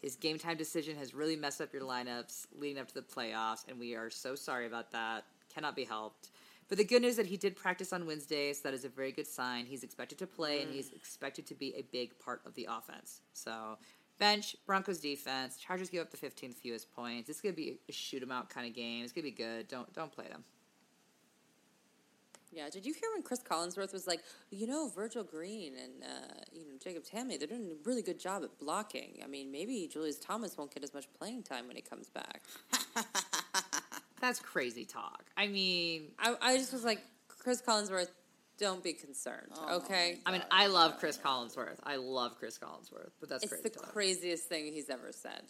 His game time decision has really messed up your lineups leading up to the playoffs, and we are so sorry about that. Cannot be helped. But the good news is that he did practice on Wednesday, so that is a very good sign. He's expected to play, and he's expected to be a big part of the offense. So Bench, Broncos defense. Chargers give up the 15th fewest points. It's going to be a shoot 'em out kind of game. It's going to be good. Don't don't play them. Yeah, did you hear when Chris Collinsworth was like, you know, Virgil Green and uh, you know Jacob Tamme, they're doing a really good job at blocking. I mean, maybe Julius Thomas won't get as much playing time when he comes back. That's crazy talk. I mean, I, I just was like, Chris Collinsworth, don't be concerned, okay? I mean, I love Chris Collinsworth. I love Chris Collinsworth, but that's It's crazy the talk. craziest thing he's ever said.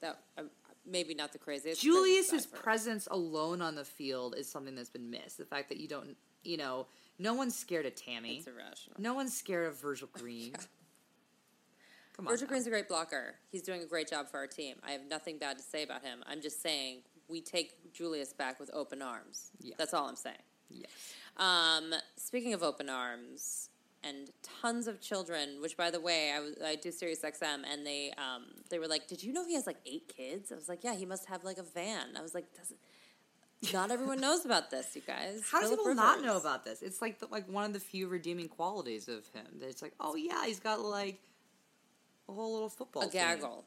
That um, maybe not the craziest. Julius's presence alone on the field is something that's been missed. The fact that you don't, you know, no one's scared of Tamme. It's irrational. No one's scared of Virgil Green. Come on. Virgil now. Green's a great blocker. He's doing a great job for our team. I have nothing bad to say about him. I'm just saying we take Julius back with open arms. Yeah. That's all I'm saying. Yes. Um, speaking of open arms and tons of children, which by the way, I, was, I do Sirius XM, and they um, they were like, "Did you know he has like eight kids?" I was like, "Yeah, he must have like a van." I was like, "Doesn't." Not everyone knows about this, you guys. How Phillip people not know about this? It's like the, like one of the few redeeming qualities of him. That it's like, oh yeah, he's got like a whole little football. a gaggle?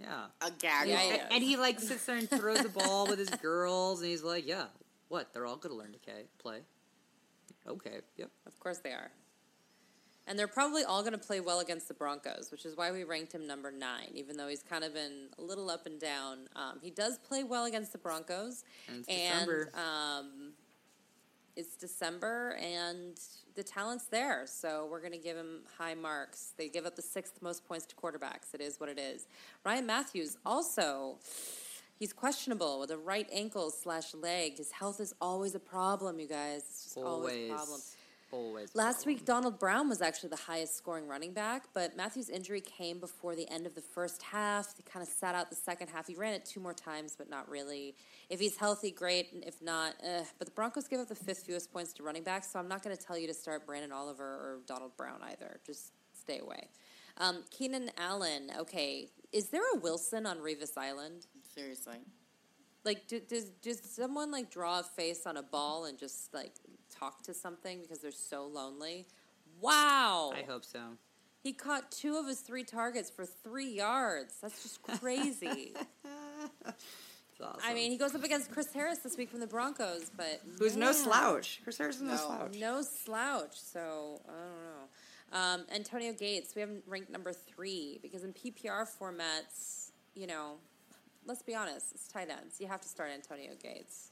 Yeah. A gag. Yeah, And- yeah. And he like sits there and throws the ball with his girls, and he's like, "Yeah, what? They're all going to learn to play." Okay, yep. Of course they are. And they're probably all going to play well against the Broncos, which is why we ranked him number nine, even though he's kind of been a little up and down. Um, he does play well against the Broncos. And it's December. um, it's December, and the talent's there. So we're going to give him high marks. They give up the sixth most points to quarterbacks. It is what it is. Ryan Mathews also. He's questionable with a right ankle slash leg. His health is always a problem, you guys. It's just always, Always, a problem. Always. Last week, Donald Brown was actually the highest scoring running back, but Mathews' injury came before the end of the first half. He kind of sat out the second half. He ran it two more times, but not really. If he's healthy, great. And if not, eh. But the Broncos give up the fifth fewest points to running backs, so I'm not going to tell you to start Branden Oliver or Donald Brown either. Just stay away. Um, Keenan Allen, okay. Is there a Wilson on Revis Island? Seriously. Like, do, does does someone like draw a face on a ball and just like talk to something because they're so lonely? Wow! I hope so. He caught two of his three targets for three yards. That's just crazy. Awesome. I mean, he goes up against Chris Harris this week from the Broncos, but who's no slouch? Chris Harris is no, No. slouch. No slouch. So I don't know. Um, Antonio Gates, we haven't ranked number three because in PPR formats, you know, let's be honest, it's tight ends. You have to start Antonio Gates.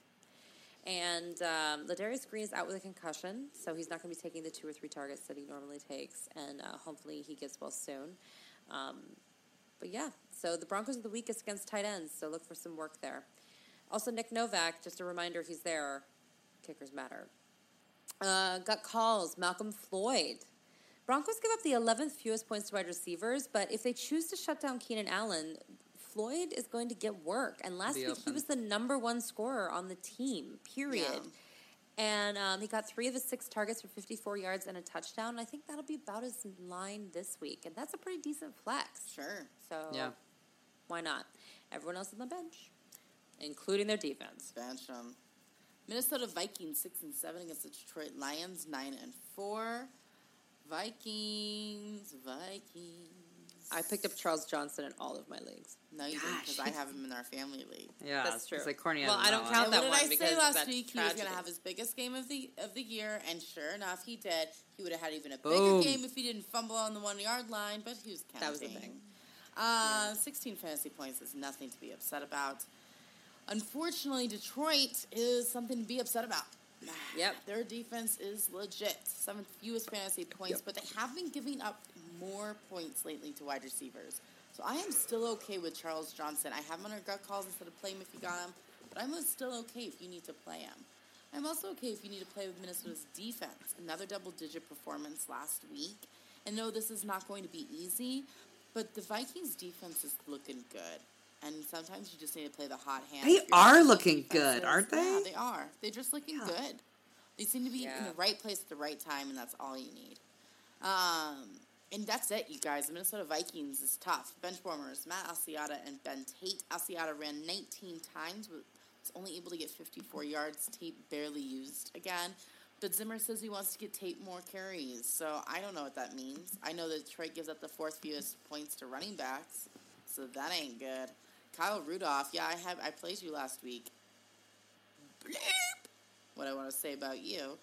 And um, Ladarius Green is out with a concussion, so he's not going to be taking the two or three targets that he normally takes, and uh, hopefully he gets well soon. Um, but yeah, so the Broncos are the weakest against tight ends, so look for some work there. Also, Nick Novak, just a reminder, he's there. Kickers matter. Uh, got calls. Malcom Floyd. Broncos give up the 11th fewest points to wide receivers, but if they choose to shut down Keenan Allen, Floyd is going to get work. And last week he was the number one scorer on the team, period. Yeah. And um, he got three of his six targets for 54 yards and a touchdown. I think that'll be about his line this week. And that's a pretty decent flex. Sure. So Yeah. why not? Everyone else on the bench, including their defense. Bench them. Minnesota Vikings six and seven against the Detroit Lions nine and four. Vikings, Vikings. I picked up Charles Johnson in all of my leagues. No, you didn't because I have him in our family league. Yeah, That's true. It's like corny. Well, as I a don't count And that what one did I say last that's week? He was going to have his biggest game of the of the year, and sure enough, he did. He would have had even a Boom. bigger game if he didn't fumble on the one yard line, but he was counting. That was the thing. Uh, 16 fantasy points is nothing to be upset about. Unfortunately, Detroit is something to be upset about. Yep. Their defense is legit. Seventh fewest fantasy points, Yep. but they have been giving up more points lately to wide receivers. So I am still okay with Charles Johnson. I have him under gut calls instead of play him if you got him, but I'm still okay if you need to play him. I'm also okay if you need to play with Minnesota's defense. Another double digit performance last week. And no, this is not going to be easy, but the Vikings defense is looking good. And sometimes you just need to play the hot hand. They you're are playing looking good, aren't they? Yeah, they are. They're just looking Yeah. good. They seem to be in the right place at the right time, and that's all you need. Um, and that's it, you guys. The Minnesota Vikings is tough. Bench warmers, Matt Asiata and Ben Tate. Asiata ran 19 times, but was only able to get 54 yards. Tate barely used again. But Zimmer says he wants to get Tate more carries, so I don't know what that means. I know that Detroit gives up the fourth fewest points to running backs, so that ain't good. Kyle Rudolph, yeah, I have I played you last week. Bleep. What I want to say about you.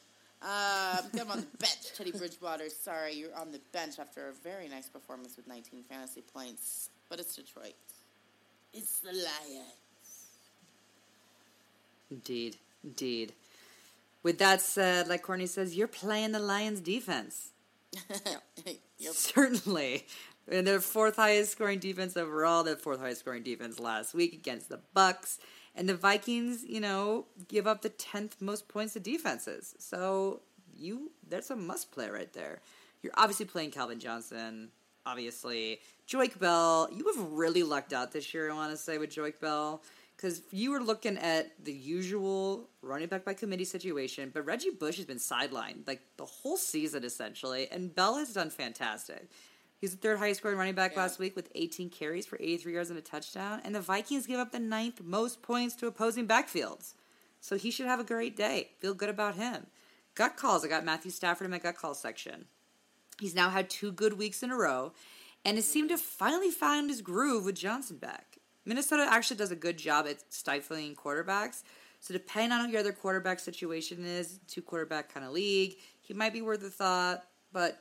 Um, I'm on the bench, Teddy Bridgewater. Sorry, you're on the bench after a very nice performance with 19 fantasy points, but it's Detroit. It's the Lions. Indeed, indeed. With that said, like Courtney says, you're playing the Lions defense. Yep. Certainly. And their fourth highest scoring defense overall, their fourth highest scoring defense last week against the Bucks. And the Vikings, you know, give up the tenth most points to defenses. So you that's a must play right there. You're obviously playing Calvin Johnson, obviously. Joique Bell, you have really lucked out this year, I want to say, with Joique Bell. Because you were looking at the usual running back by committee situation, but Reggie Bush has been sidelined like the whole season essentially, and Bell has done fantastic. He's the third highest scoring running back Yeah. last week with 18 carries for 83 yards and a touchdown, and the Vikings give up the ninth most points to opposing backfields. So he should have a great day. Feel good about him. Gut calls. I got Matthew Stafford in my gut call section. He's now had two good weeks in a row and has seemed to finally find his groove with Johnson back. Minnesota actually does a good job at stifling quarterbacks. So depending on what your other quarterback situation is, two quarterback kind of league, he might be worth a thought. But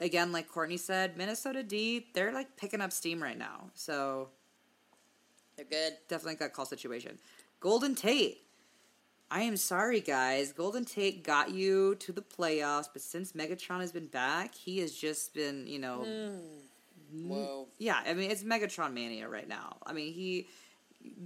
again, like Courtney said, Minnesota D, they're like picking up steam right now. So They're good. definitely got call situation. Golden Tate. I am sorry, guys. Golden Tate got you to the playoffs, but since Megatron has been back, he has just been, you know, hmm. Whoa. yeah. I mean, it's Megatron mania right now. I mean, he.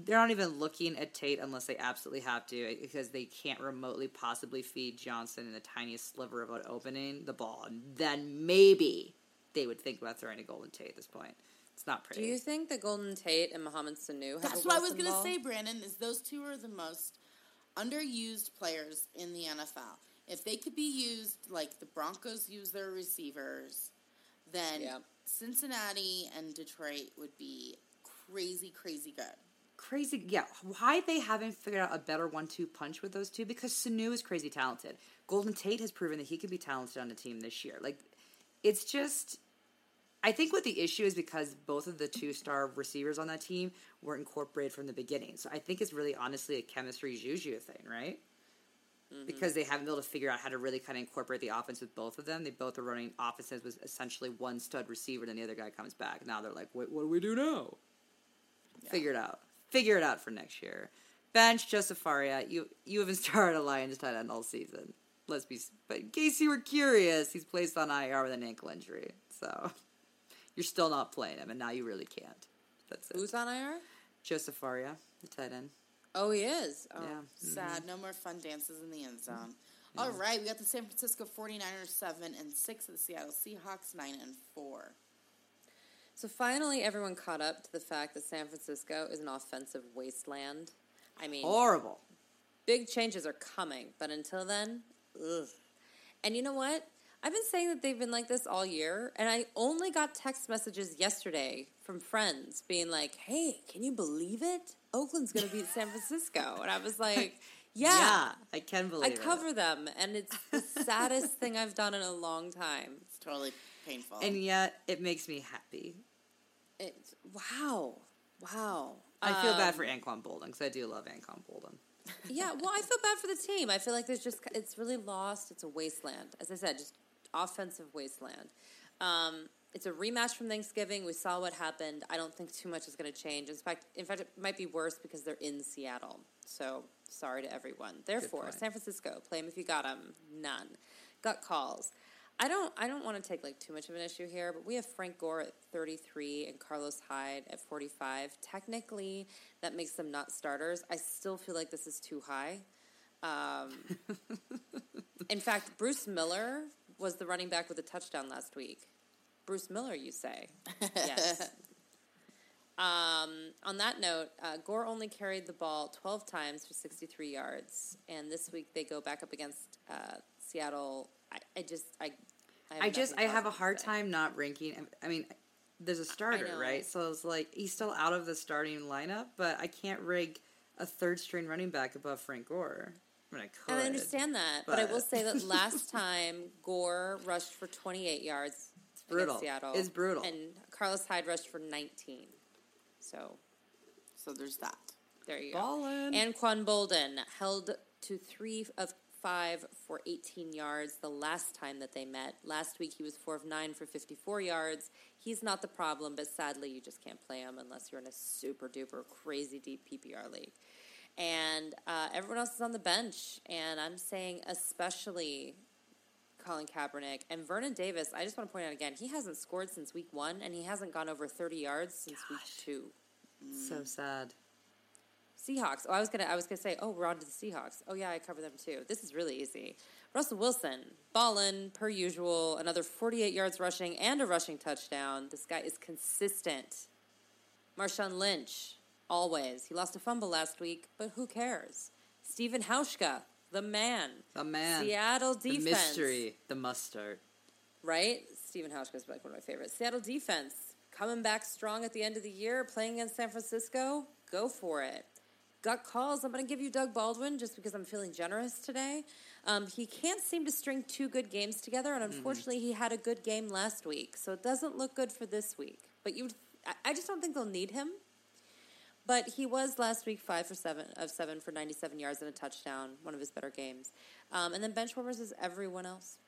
They're not even looking at Tate unless they absolutely have to, eh, because they can't remotely possibly feed Johnson in the tiniest sliver of an opening the ball, and then maybe they would think about throwing a Golden Tate at this point. It's not pretty. Do you think that Golden Tate and Mohamed Sanu have That's a what I was gonna say, Brandon. Is those two are the most underused players in the NFL. If they could be used like the Broncos use their receivers, then Yeah. Cincinnati and Detroit would be crazy, crazy good. Crazy. Yeah, why they haven't figured out a better one-two punch with those two? Because Sanu is crazy talented. Golden Tate has proven that he can be talented on a team this year. Like, it's just. I think what the issue is because both of the two-star receivers on that team were incorporated from the beginning. So I think it's really honestly a chemistry juju thing, right? Mm-hmm. Because they haven't been able to figure out how to really kind of incorporate the offense with both of them. They both are running offenses with essentially one stud receiver, then the other guy comes back. Now they're like, "Wait, what do we do now?" Figure it out. Figure it out for next year. Bench Joseph Fauria. You you haven't started a Lions tight end all season. Let's be. But in case you were curious, he's placed on IR with an ankle injury. So you're still not playing him, and now you really can't. That's it. Who's on IR? Joseph Fauria, the tight end. Oh, he is. Oh. Yeah. Sad. Mm-hmm. No more fun dances in the end zone. All right, we got the San Francisco 49ers 7 and 6 of the Seattle Seahawks 9 and 4. So finally, everyone caught up to the fact that San Francisco is an offensive wasteland. I mean, Horrible. big changes are coming, but until then, ugh. And you know what? I've been saying that they've been like this all year, and I only got text messages yesterday from friends being like, "Hey, can you believe it? Oakland's going to beat San Francisco," and I was like, "Yeah, I can believe it. I cover them," and it's the saddest thing I've done in a long time. It's totally painful. And yet, it makes me happy. It's wow, wow. I feel bad Um, for Anquan Boldin because I do love Anquan Boldin. Yeah, well, I feel bad for the team. I feel like there's just it's really lost. It's a wasteland, as I said, just offensive wasteland. Um, it's a rematch from Thanksgiving. We saw what happened. I don't think too much is going to change. In fact, in fact, it might be worse because they're in Seattle. So sorry to everyone. Therefore. San Francisco, play them if you got them. None. Gut calls. I don't. I don't want to take like too much of an issue here, but we have Frank Gore at 33 and Carlos Hyde at 45. Technically, that makes them not starters. I still feel like this is too high. Um, in fact, Bruce Miller was the running back with a touchdown last week. Bruce Miller, you say? Yes. um, on that note, uh, Gore only carried the ball 12 times for 63 yards, and this week they go back up against uh, Seattle. I, I just, I, I, have I just I have a hard time not ranking. I mean, there's a starter, right? So it's like he's still out of the starting lineup, but I can't rig a third string running back above Frank Gore. I mean, I could. And I understand that, but, I will say that last time Gore rushed for 28 yards brutal. against Seattle. It's brutal. And Carlos Hyde rushed for 19. So So there's that. there you go. Ballin'. Anquan Boldin held to three of five for 18 yards the last time that they met. Last week he was four of nine for 54 yards. He's not the problem, but sadly you just can't play him unless you're in a super duper crazy deep PPR league. And uh, everyone else is on the bench, and I'm saying especially Colin Kaepernick and Vernon Davis. I just want to point out again, he hasn't scored since week one, and he hasn't gone over 30 yards since week two. so sad. Seahawks. Oh, I was gonna. I was gonna say. Oh, we're on to the Seahawks. Oh yeah, I cover them too. This is really easy. Russell Wilson, ballin' per usual. Another 48 yards rushing and a rushing touchdown. This guy is consistent. Marshawn Lynch, always. He lost a fumble last week, but who cares? Stephen Hauschka, the man. The man. Seattle defense. The mystery. The mustard. right? Stephen Hauschka is like one of my favorites. Seattle defense coming back strong at the end of the year, playing against San Francisco. Go for it. Gut calls. I'm going to give you Doug Baldwin just because I'm feeling generous today. Um, he can't seem to string two good games together, and unfortunately, he had a good game last week, so it doesn't look good for this week. But you, I- I just don't think they'll need him. But he was last week five for seven of seven for 97 yards and a touchdown, one of his better games. Um, and then bench warmers is everyone else.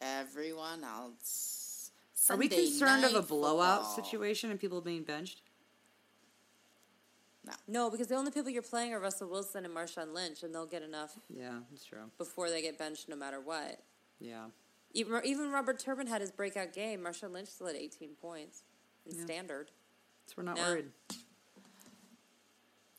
Everyone else. Are we concerned of a blowout football. situation and people being benched? No. No, because the only people you're playing are Russell Wilson and Marshawn Lynch, and they'll get enough Yeah, that's true. before they get benched, no matter what. Yeah. Even, even Robert Turbin had his breakout game. Marshawn Lynch still had 18 points in Yeah. standard. So we're not No. worried.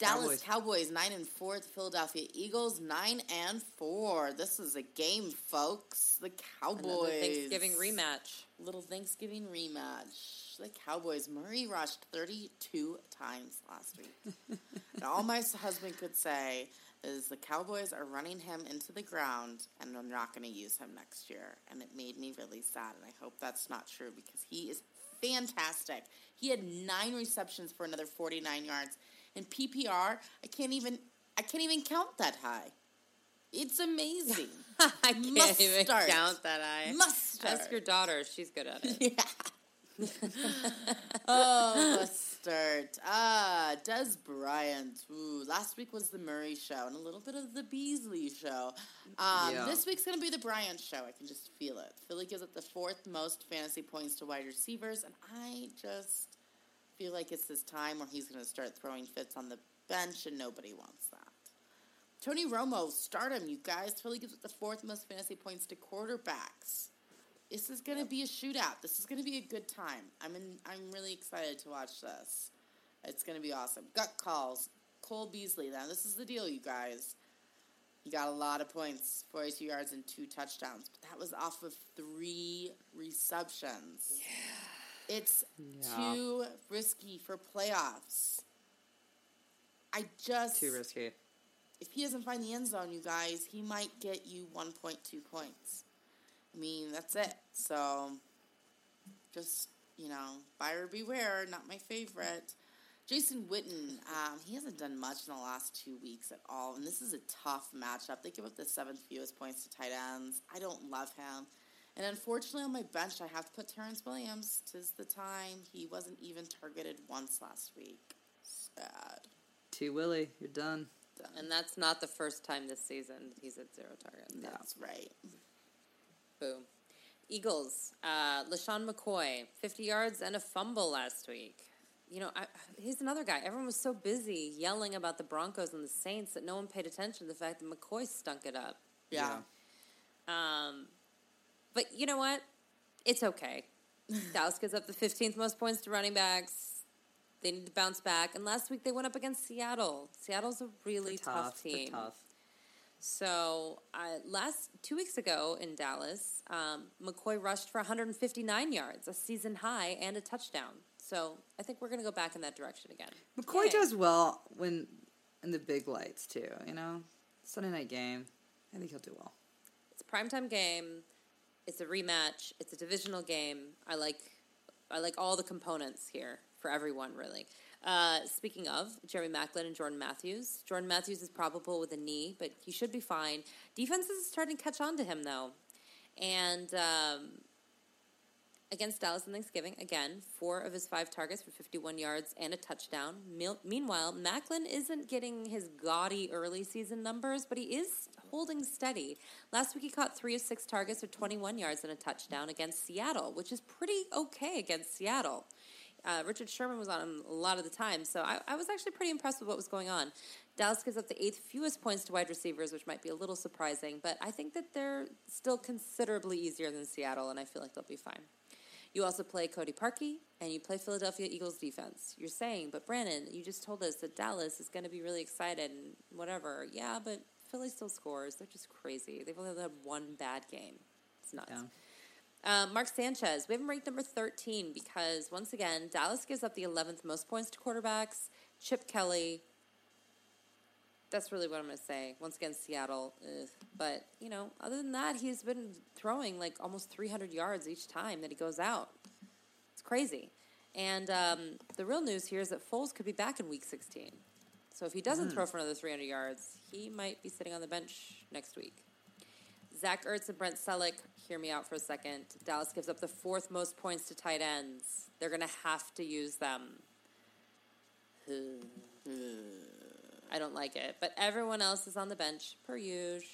Dallas Cowboys. Cowboys nine and four. The Philadelphia Eagles nine and four. This is a game, folks. The Cowboys. Another Thanksgiving rematch. Little Thanksgiving rematch. The Cowboys. Murray rushed 32 times last week. and all my husband could say is the Cowboys are running him into the ground and they're not going to use him next year. And it made me really sad. And I hope that's not true because he is fantastic. He had nine receptions for another 49 yards. In PPR, I can't even I can't even count that high. It's amazing. I can't Must even start. count that I Must Ask your daughter; she's good at it. Yeah. oh, mustard. Ah, Dez Bryant. Ooh, last week was the Murray show and a little bit of the Beasley show. Um, Yeah. This week's going to be the Bryant show. I can just feel it. Philly gives up the fourth most fantasy points to wide receivers, and I just feel like it's this time where he's going to start throwing fits on the bench, and nobody wants that. Tony Romo, start him, you guys. Philly gives up the fourth most fantasy points to quarterbacks. This is going to be a shootout. This is going to be a good time. I'm in, I'm really excited to watch this. It's going to be awesome. Gut calls. Cole Beasley. Now this is the deal, you guys. He got a lot of points, 42 yards and two touchdowns, but that was off of three receptions. Yeah. It's Yeah. too risky for playoffs. I just Too risky. if he doesn't find the end zone, you guys, he might get you 1.2 points. I mean, that's it. So, just, you know, buyer beware, not my favorite. Jason Witten, um, he hasn't done much in the last two weeks at all, and this is a tough matchup. They give up the seventh fewest points to tight ends. I don't love him. And unfortunately, on my bench, I have to put Terrance Williams. Tis the time. He wasn't even targeted once last week. Sad. T Willie, you're done. Done. And that's not the first time this season he's at zero targets. That's right. Boom. Eagles, uh, LeSean McCoy, 50 yards and a fumble last week. You know, I, he's another guy. Everyone was so busy yelling about the Broncos and the Saints that no one paid attention to the fact that McCoy stunk it up. Yeah. Um, but you know what? It's okay. Dallas gives up the 15th most points to running backs. They need to bounce back. And last week they went up against Seattle. Seattle's a really They're tough, team. tough. So uh, last two weeks ago in Dallas, um, McCoy rushed for 159 yards, a season high, and a touchdown. So I think we're going to go back in that direction again. McCoy Yay. does well when in the big lights too. You know, Sunday night game. I think he'll do well. It's a primetime game. It's a rematch. It's a divisional game. I like, I like all the components here for everyone really. Uh, speaking of Jeremy Maclin and Jordan Matthews, Jordan Matthews is probable with a knee, but he should be fine. Defense is starting to catch on to him though, and um, against Dallas on Thanksgiving, again, four of his five targets for 51 yards and a touchdown. Mil- meanwhile, Maclin isn't getting his gaudy early season numbers, but he is holding steady. Last week, he caught three of six targets for 21 yards and a touchdown against Seattle, which is pretty okay against Seattle. Uh, Richard Sherman was on him a lot of the time, so I, I was actually pretty impressed with what was going on. Dallas gives up the eighth fewest points to wide receivers, which might be a little surprising, but I think that they're still considerably easier than Seattle, and I feel like they'll be fine. You also play Cody Parkey and you play Philadelphia Eagles defense. You're saying, but Brandon, you just told us that Dallas is going to be really excited and whatever. Yeah, but Philly still scores. They're just crazy. They've only had one bad game. It's nuts. Yeah. Um, Mark Sanchez, we have him ranked number 13 because, once again, Dallas gives up the 11th most points to quarterbacks. Chip Kelly, that's really what I'm going to say. Once again, Seattle. Ugh. But, you know, other than that, he's been throwing like almost 300 yards each time that he goes out. It's crazy. And um, the real news here is that Foles could be back in week 16. So if he doesn't throw for another 300 yards, he might be sitting on the bench next week. Zach Ertz and Brent Celek, hear me out for a second. Dallas gives up the fourth most points to tight ends. They're going to have to use them. I don't like it. But everyone else is on the bench, per usual.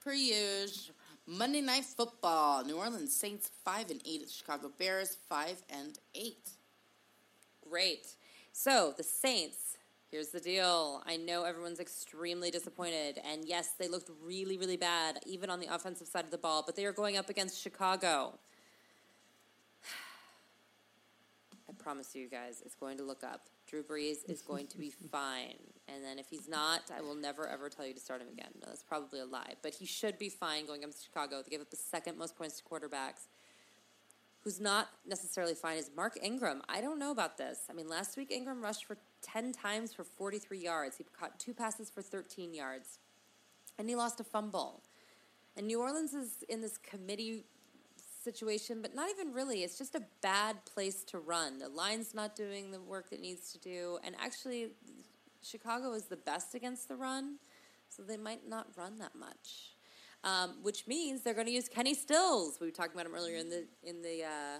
Per usual. Monday Night Football. New Orleans Saints five and eight. Chicago Bears five and eight. Great. So the Saints. Here's the deal. I know everyone's extremely disappointed, and yes, they looked really, really bad, even on the offensive side of the ball. But they are going up against Chicago. I promise you guys, it's going to look up. Drew Brees is going to be fine. And then if he's not, I will never ever tell you to start him again. No, that's probably a lie. But he should be fine going up to Chicago. They gave up the second most points to quarterbacks. Who's not necessarily fine is Mark Ingram. I don't know about this. I mean, last week Ingram rushed for 10 times for 43 yards. He caught two passes for 13 yards. And he lost a fumble. And New Orleans is in this committee situation, but not even really. It's just a bad place to run. The line's not doing the work it needs to do. And actually, Chicago is the best against the run, so they might not run that much. Um, which means they're going to use Kenny Stills. We were talking about him earlier in the in the uh,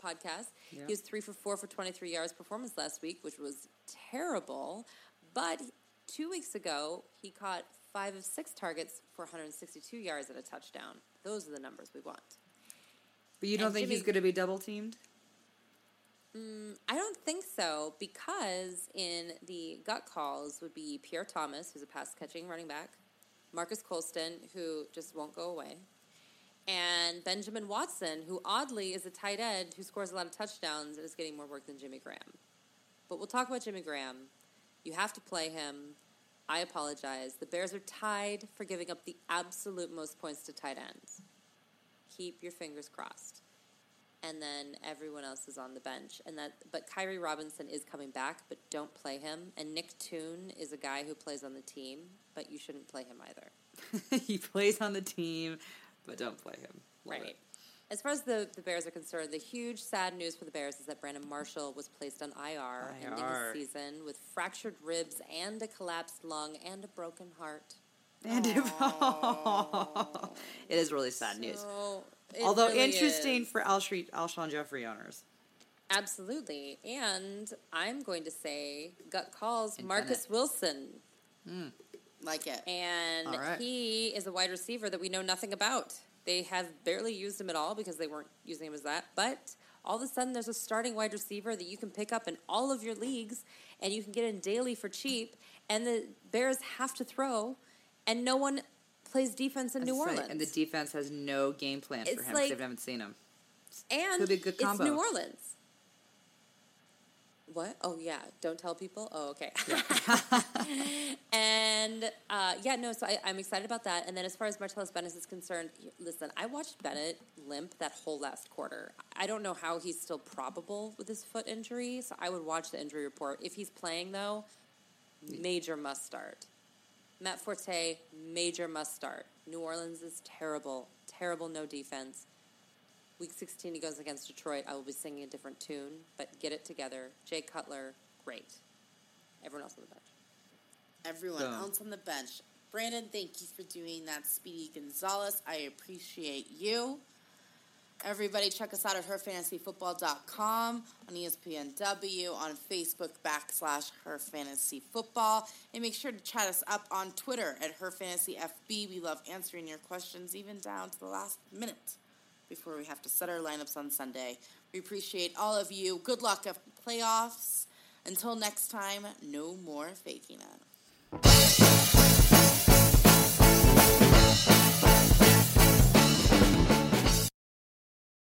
podcast. Yeah. He was three for four for 23 yards performance last week, which was terrible. But two weeks ago, he caught five of six targets for 162 yards and a touchdown. Those are the numbers we want. But you don't And think he's going to be double teamed? Mm, I don't think so because in the gut calls would be Pierre Thomas, who's a pass catching running back, Marques Colston, who just won't go away, and Benjamin Watson, who oddly is a tight end who scores a lot of touchdowns and is getting more work than Jimmy Graham. But we'll talk about Jimmy Graham. You have to play him. I apologize. The Bears are tied for giving up the absolute most points to tight ends. Keep your fingers crossed and then everyone else is on the bench. And that, but Khiry Robinson is coming back, but don't play him. And Nick Toon is a guy who plays on the team, but you shouldn't play him either. he plays on the team, but don't play him. Love Right. it. As far as the, the Bears are concerned, the huge sad news for the Bears is that Brandon Marshall was placed on IR, ending IR. his season with fractured ribs and a collapsed lung and a broken heart. And it, it is really sad news. So, it Although really interesting is. for Alshon, Alshon Jeffery owners. Absolutely. And I'm going to say gut calls And Marcus Bennett. Wilson. Hmm. Like it. And right. he is a wide receiver that we know nothing about. They have barely used him at all because they weren't using him as that. But all of a sudden, there's a starting wide receiver that you can pick up in all of your leagues and you can get in daily for cheap. And the Bears have to throw, and no one plays defense in New right, Orleans. And the defense has no game plan for It's him because like- they haven't seen him. And Could be a good it's. New Orleans. What? Oh yeah, don't tell people. Oh okay. and uh, yeah, no. So I, I'm excited about that. And then as far as Martellus Bennett is concerned, listen, I watched Bennett limp that whole last quarter. I don't know how he's still probable with his foot injury. So I would watch the injury report. If he's playing though, major must start. Matt Forte, major must start. New Orleans is terrible, terrible no defense. Week 16, he goes against Detroit. I will be singing a different tune, but get it together. Jay Cutler, great. Everyone else on the bench. Everyone Boom. else on the bench. Brandon, thank you for doing that. Speedy Gonzalez, I appreciate you. Everybody, check us out at herfantasyfootball.com, on ESPNW, on Facebook backslash herfantasyfootball. And make sure to chat us up on Twitter at herfantasyfb. We love answering your questions, even down to the last minute before we have to set our lineups on Sunday. We appreciate all of you. Good luck at playoffs. Until next time, no more faking it.